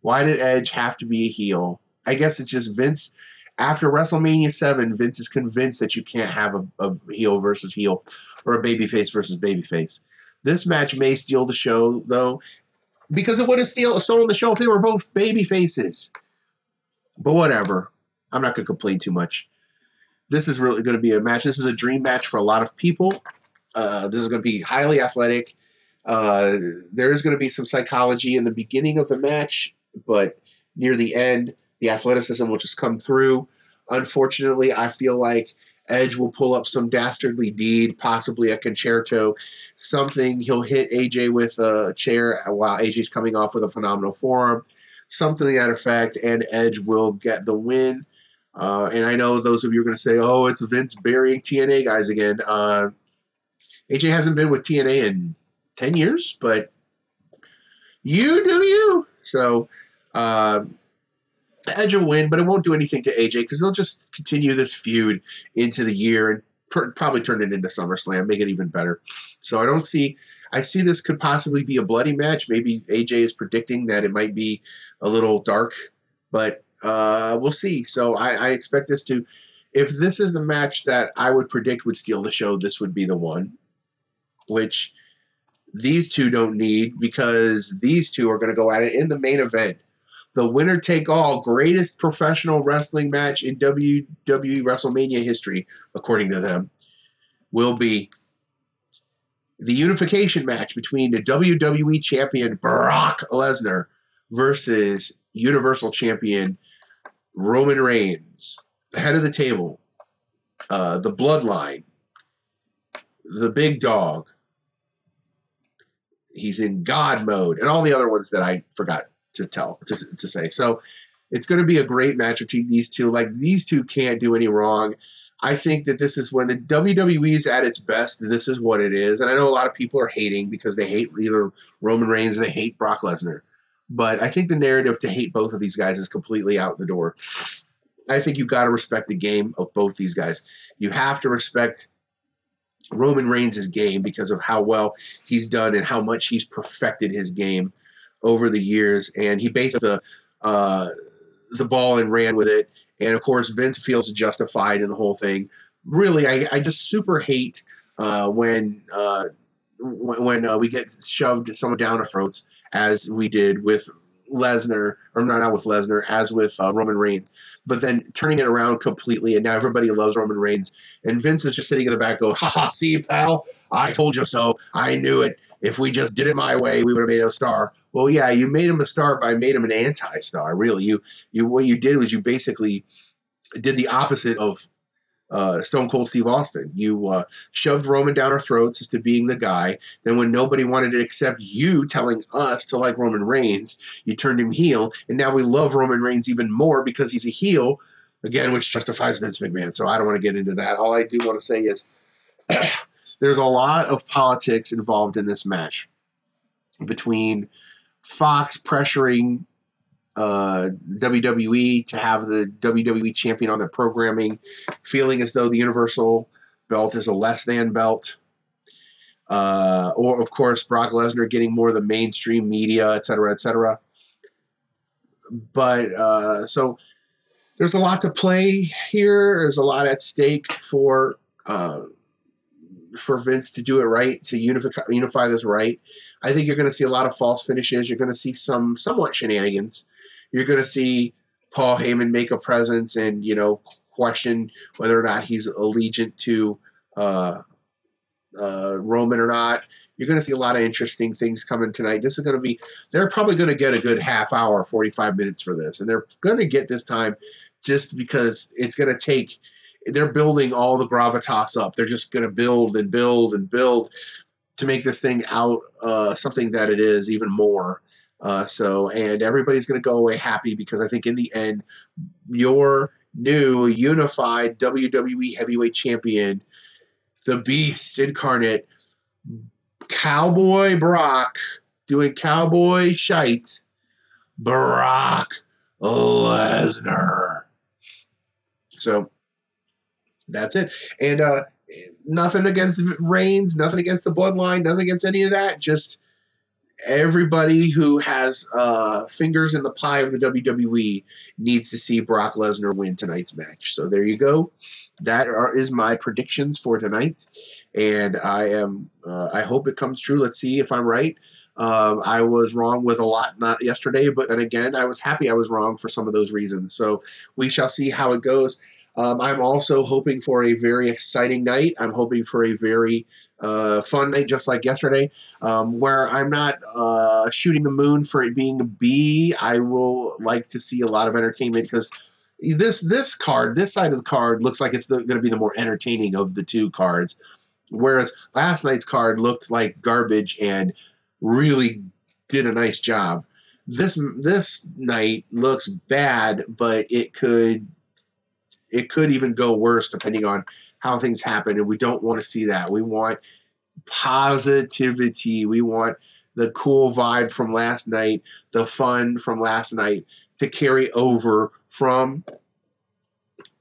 Why did Edge have to be a heel? I guess it's just Vince. After WrestleMania 7, Vince is convinced that you can't have a, a heel versus heel or a babyface versus babyface. This match may steal the show, though, because it would have stolen the show if they were both baby faces. But whatever. I'm not going to complain too much. This is really going to be a match. This is a dream match for a lot of people. Uh, this is going to be highly athletic. Uh, there is going to be some psychology in the beginning of the match, but near the end, the athleticism will just come through. Unfortunately, I feel like Edge will pull up some dastardly deed, possibly a con-chair-to, something. He'll hit AJ with a chair while AJ's coming off with a phenomenal forearm, something to that effect, and Edge will get the win. Uh, and I know those of you are going to say, oh, it's Vince burying TNA guys again. Uh, AJ hasn't been with TNA in 10 years, but you do you. So, uh, Edge will win, but it won't do anything to AJ because they'll just continue this feud into the year and pr- probably turn it into SummerSlam, make it even better. So I don't see. I see this could possibly be a bloody match. Maybe AJ is predicting that it might be a little dark, but uh, we'll see. So I, I expect this to. If this is the match that I would predict would steal the show, this would be the one. Which these two don't need because these two are going to go at it in the main event the winner take all greatest professional wrestling match in WWE WrestleMania history, according to them, will be the unification match between the WWE champion Brock Lesnar versus Universal champion Roman Reigns, the head of the table, uh, the bloodline, the big dog. He's in God mode, and all the other ones that I forgot to tell to, to say. So it's going to be a great match between these two. Like these two can't do any wrong. I think that this is when the WWE is at its best. This is what it is, and I know a lot of people are hating because they hate either Roman Reigns they hate Brock Lesnar. But I think the narrative to hate both of these guys is completely out the door. I think you've got to respect the game of both these guys. You have to respect Roman Reigns' game because of how well he's done and how much he's perfected his game over the years, and he based the uh, the ball and ran with it. And of course, Vince feels justified in the whole thing. Really, I, I just super hate uh, when uh, when uh, we get shoved someone down our throats, as we did with Lesnar, or not, not with Lesnar, as with uh, Roman Reigns, but then turning it around completely, and now everybody loves Roman Reigns, and Vince is just sitting in the back, going, "Ha ha, see, pal, I told you so. I knew it. If we just did it my way, we would have made a star." Well, yeah, you made him a star by made him an anti-star. Really, you you what you did was you basically did the opposite of uh, Stone Cold Steve Austin. You uh, shoved Roman down our throats as to being the guy. Then, when nobody wanted to accept you telling us to like Roman Reigns, you turned him heel. And now we love Roman Reigns even more because he's a heel, again, which justifies Vince McMahon. So I don't want to get into that. All I do want to say is there's a lot of politics involved in this match between Fox pressuring uh, WWE to have the WWE champion on their programming, feeling as though the Universal belt is a less than belt. Uh, or, of course, Brock Lesnar getting more of the mainstream media, et cetera, et cetera. But uh, so there's a lot to play here. There's a lot at stake for uh, for Vince to do it right, to unify, unify this right. I think you're going to see a lot of false finishes. You're going to see some somewhat shenanigans. You're going to see Paul Heyman make a presence and you know question whether or not he's allegiant to uh, uh, Roman or not. You're going to see a lot of interesting things coming tonight. This is going to be, they're probably going to get a good half hour, 45 minutes for this. And they're going to get this time just because it's going to take they're building all the gravitas up. They're just going to build and build and build to make this thing out uh, something that it is even more. Uh, so, and everybody's going to go away happy because I think in the end, your new unified WWE Heavyweight Champion, the Beast incarnate, Cowboy Brock, doing cowboy shite, Brock Lesnar. So, that's it. And uh, nothing against Reigns, nothing against the Bloodline, nothing against any of that. Just everybody who has uh, fingers in the pie of the WWE needs to see Brock Lesnar win tonight's match. So there you go. That are, is my predictions for tonight, and I am. Uh, I hope it comes true. Let's see if I'm right. Um, I was wrong with a lot not yesterday, but then again, I was happy I was wrong for some of those reasons. So we shall see how it goes. Um, I'm also hoping for a very exciting night. I'm hoping for a very uh, fun night, just like yesterday, um, where I'm not uh, shooting the moon for it being a B. I will like to see a lot of entertainment because this this card, this side of the card, looks like it's going to be the more entertaining of the two cards, whereas last night's card looked like garbage and really did a nice job. This this night looks bad, but it could it could even go worse depending on how things happen. And we don't want to see that. We want positivity. We want the cool vibe from last night, the fun from last night to carry over from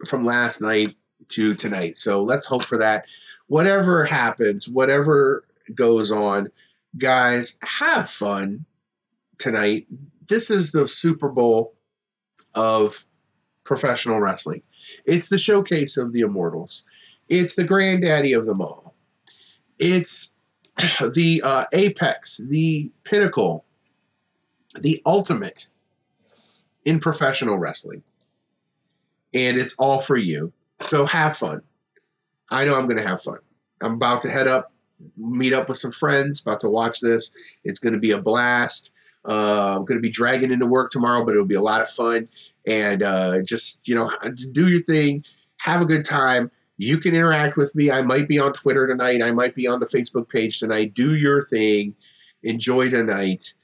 from last night to tonight. So let's hope for that. Whatever happens, whatever goes on, guys, have fun tonight. This is the Super Bowl of professional wrestling. It's the showcase of the immortals. It's the granddaddy of them all. It's the uh, apex, the pinnacle, the ultimate in professional wrestling. And it's all for you. So have fun. I know I'm going to have fun. I'm about to head up, meet up with some friends, about to watch this. It's going to be a blast. Uh, I'm going to be dragging into work tomorrow, but it'll be a lot of fun. And uh, just, you know, do your thing, have a good time. You can interact with me. I might be on Twitter tonight. I might be on the Facebook page tonight. Do your thing. Enjoy tonight.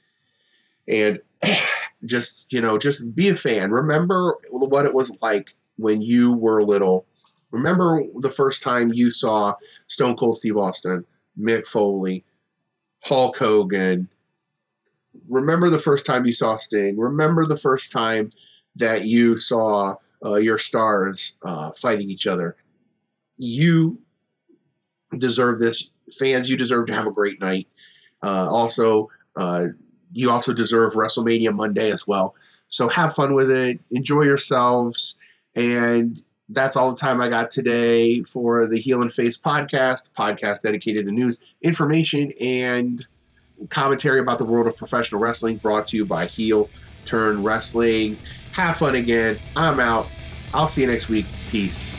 And just, you know, just be a fan. Remember what it was like when you were little. Remember the first time you saw Stone Cold Steve Austin, Mick Foley, Hulk Hogan, remember the first time you saw Sting. Remember the first time that you saw uh, your stars uh, fighting each other. You deserve this, fans. You deserve to have a great night. Uh, also, uh, you also deserve WrestleMania Monday as well. So have fun with it. Enjoy yourselves. And that's all the time I got today for the Heel and Face podcast, podcast dedicated to news, information, and commentary about the world of professional wrestling brought to you by Heel Turn Wrestling. Have fun again. I'm out. I'll see you next week. Peace.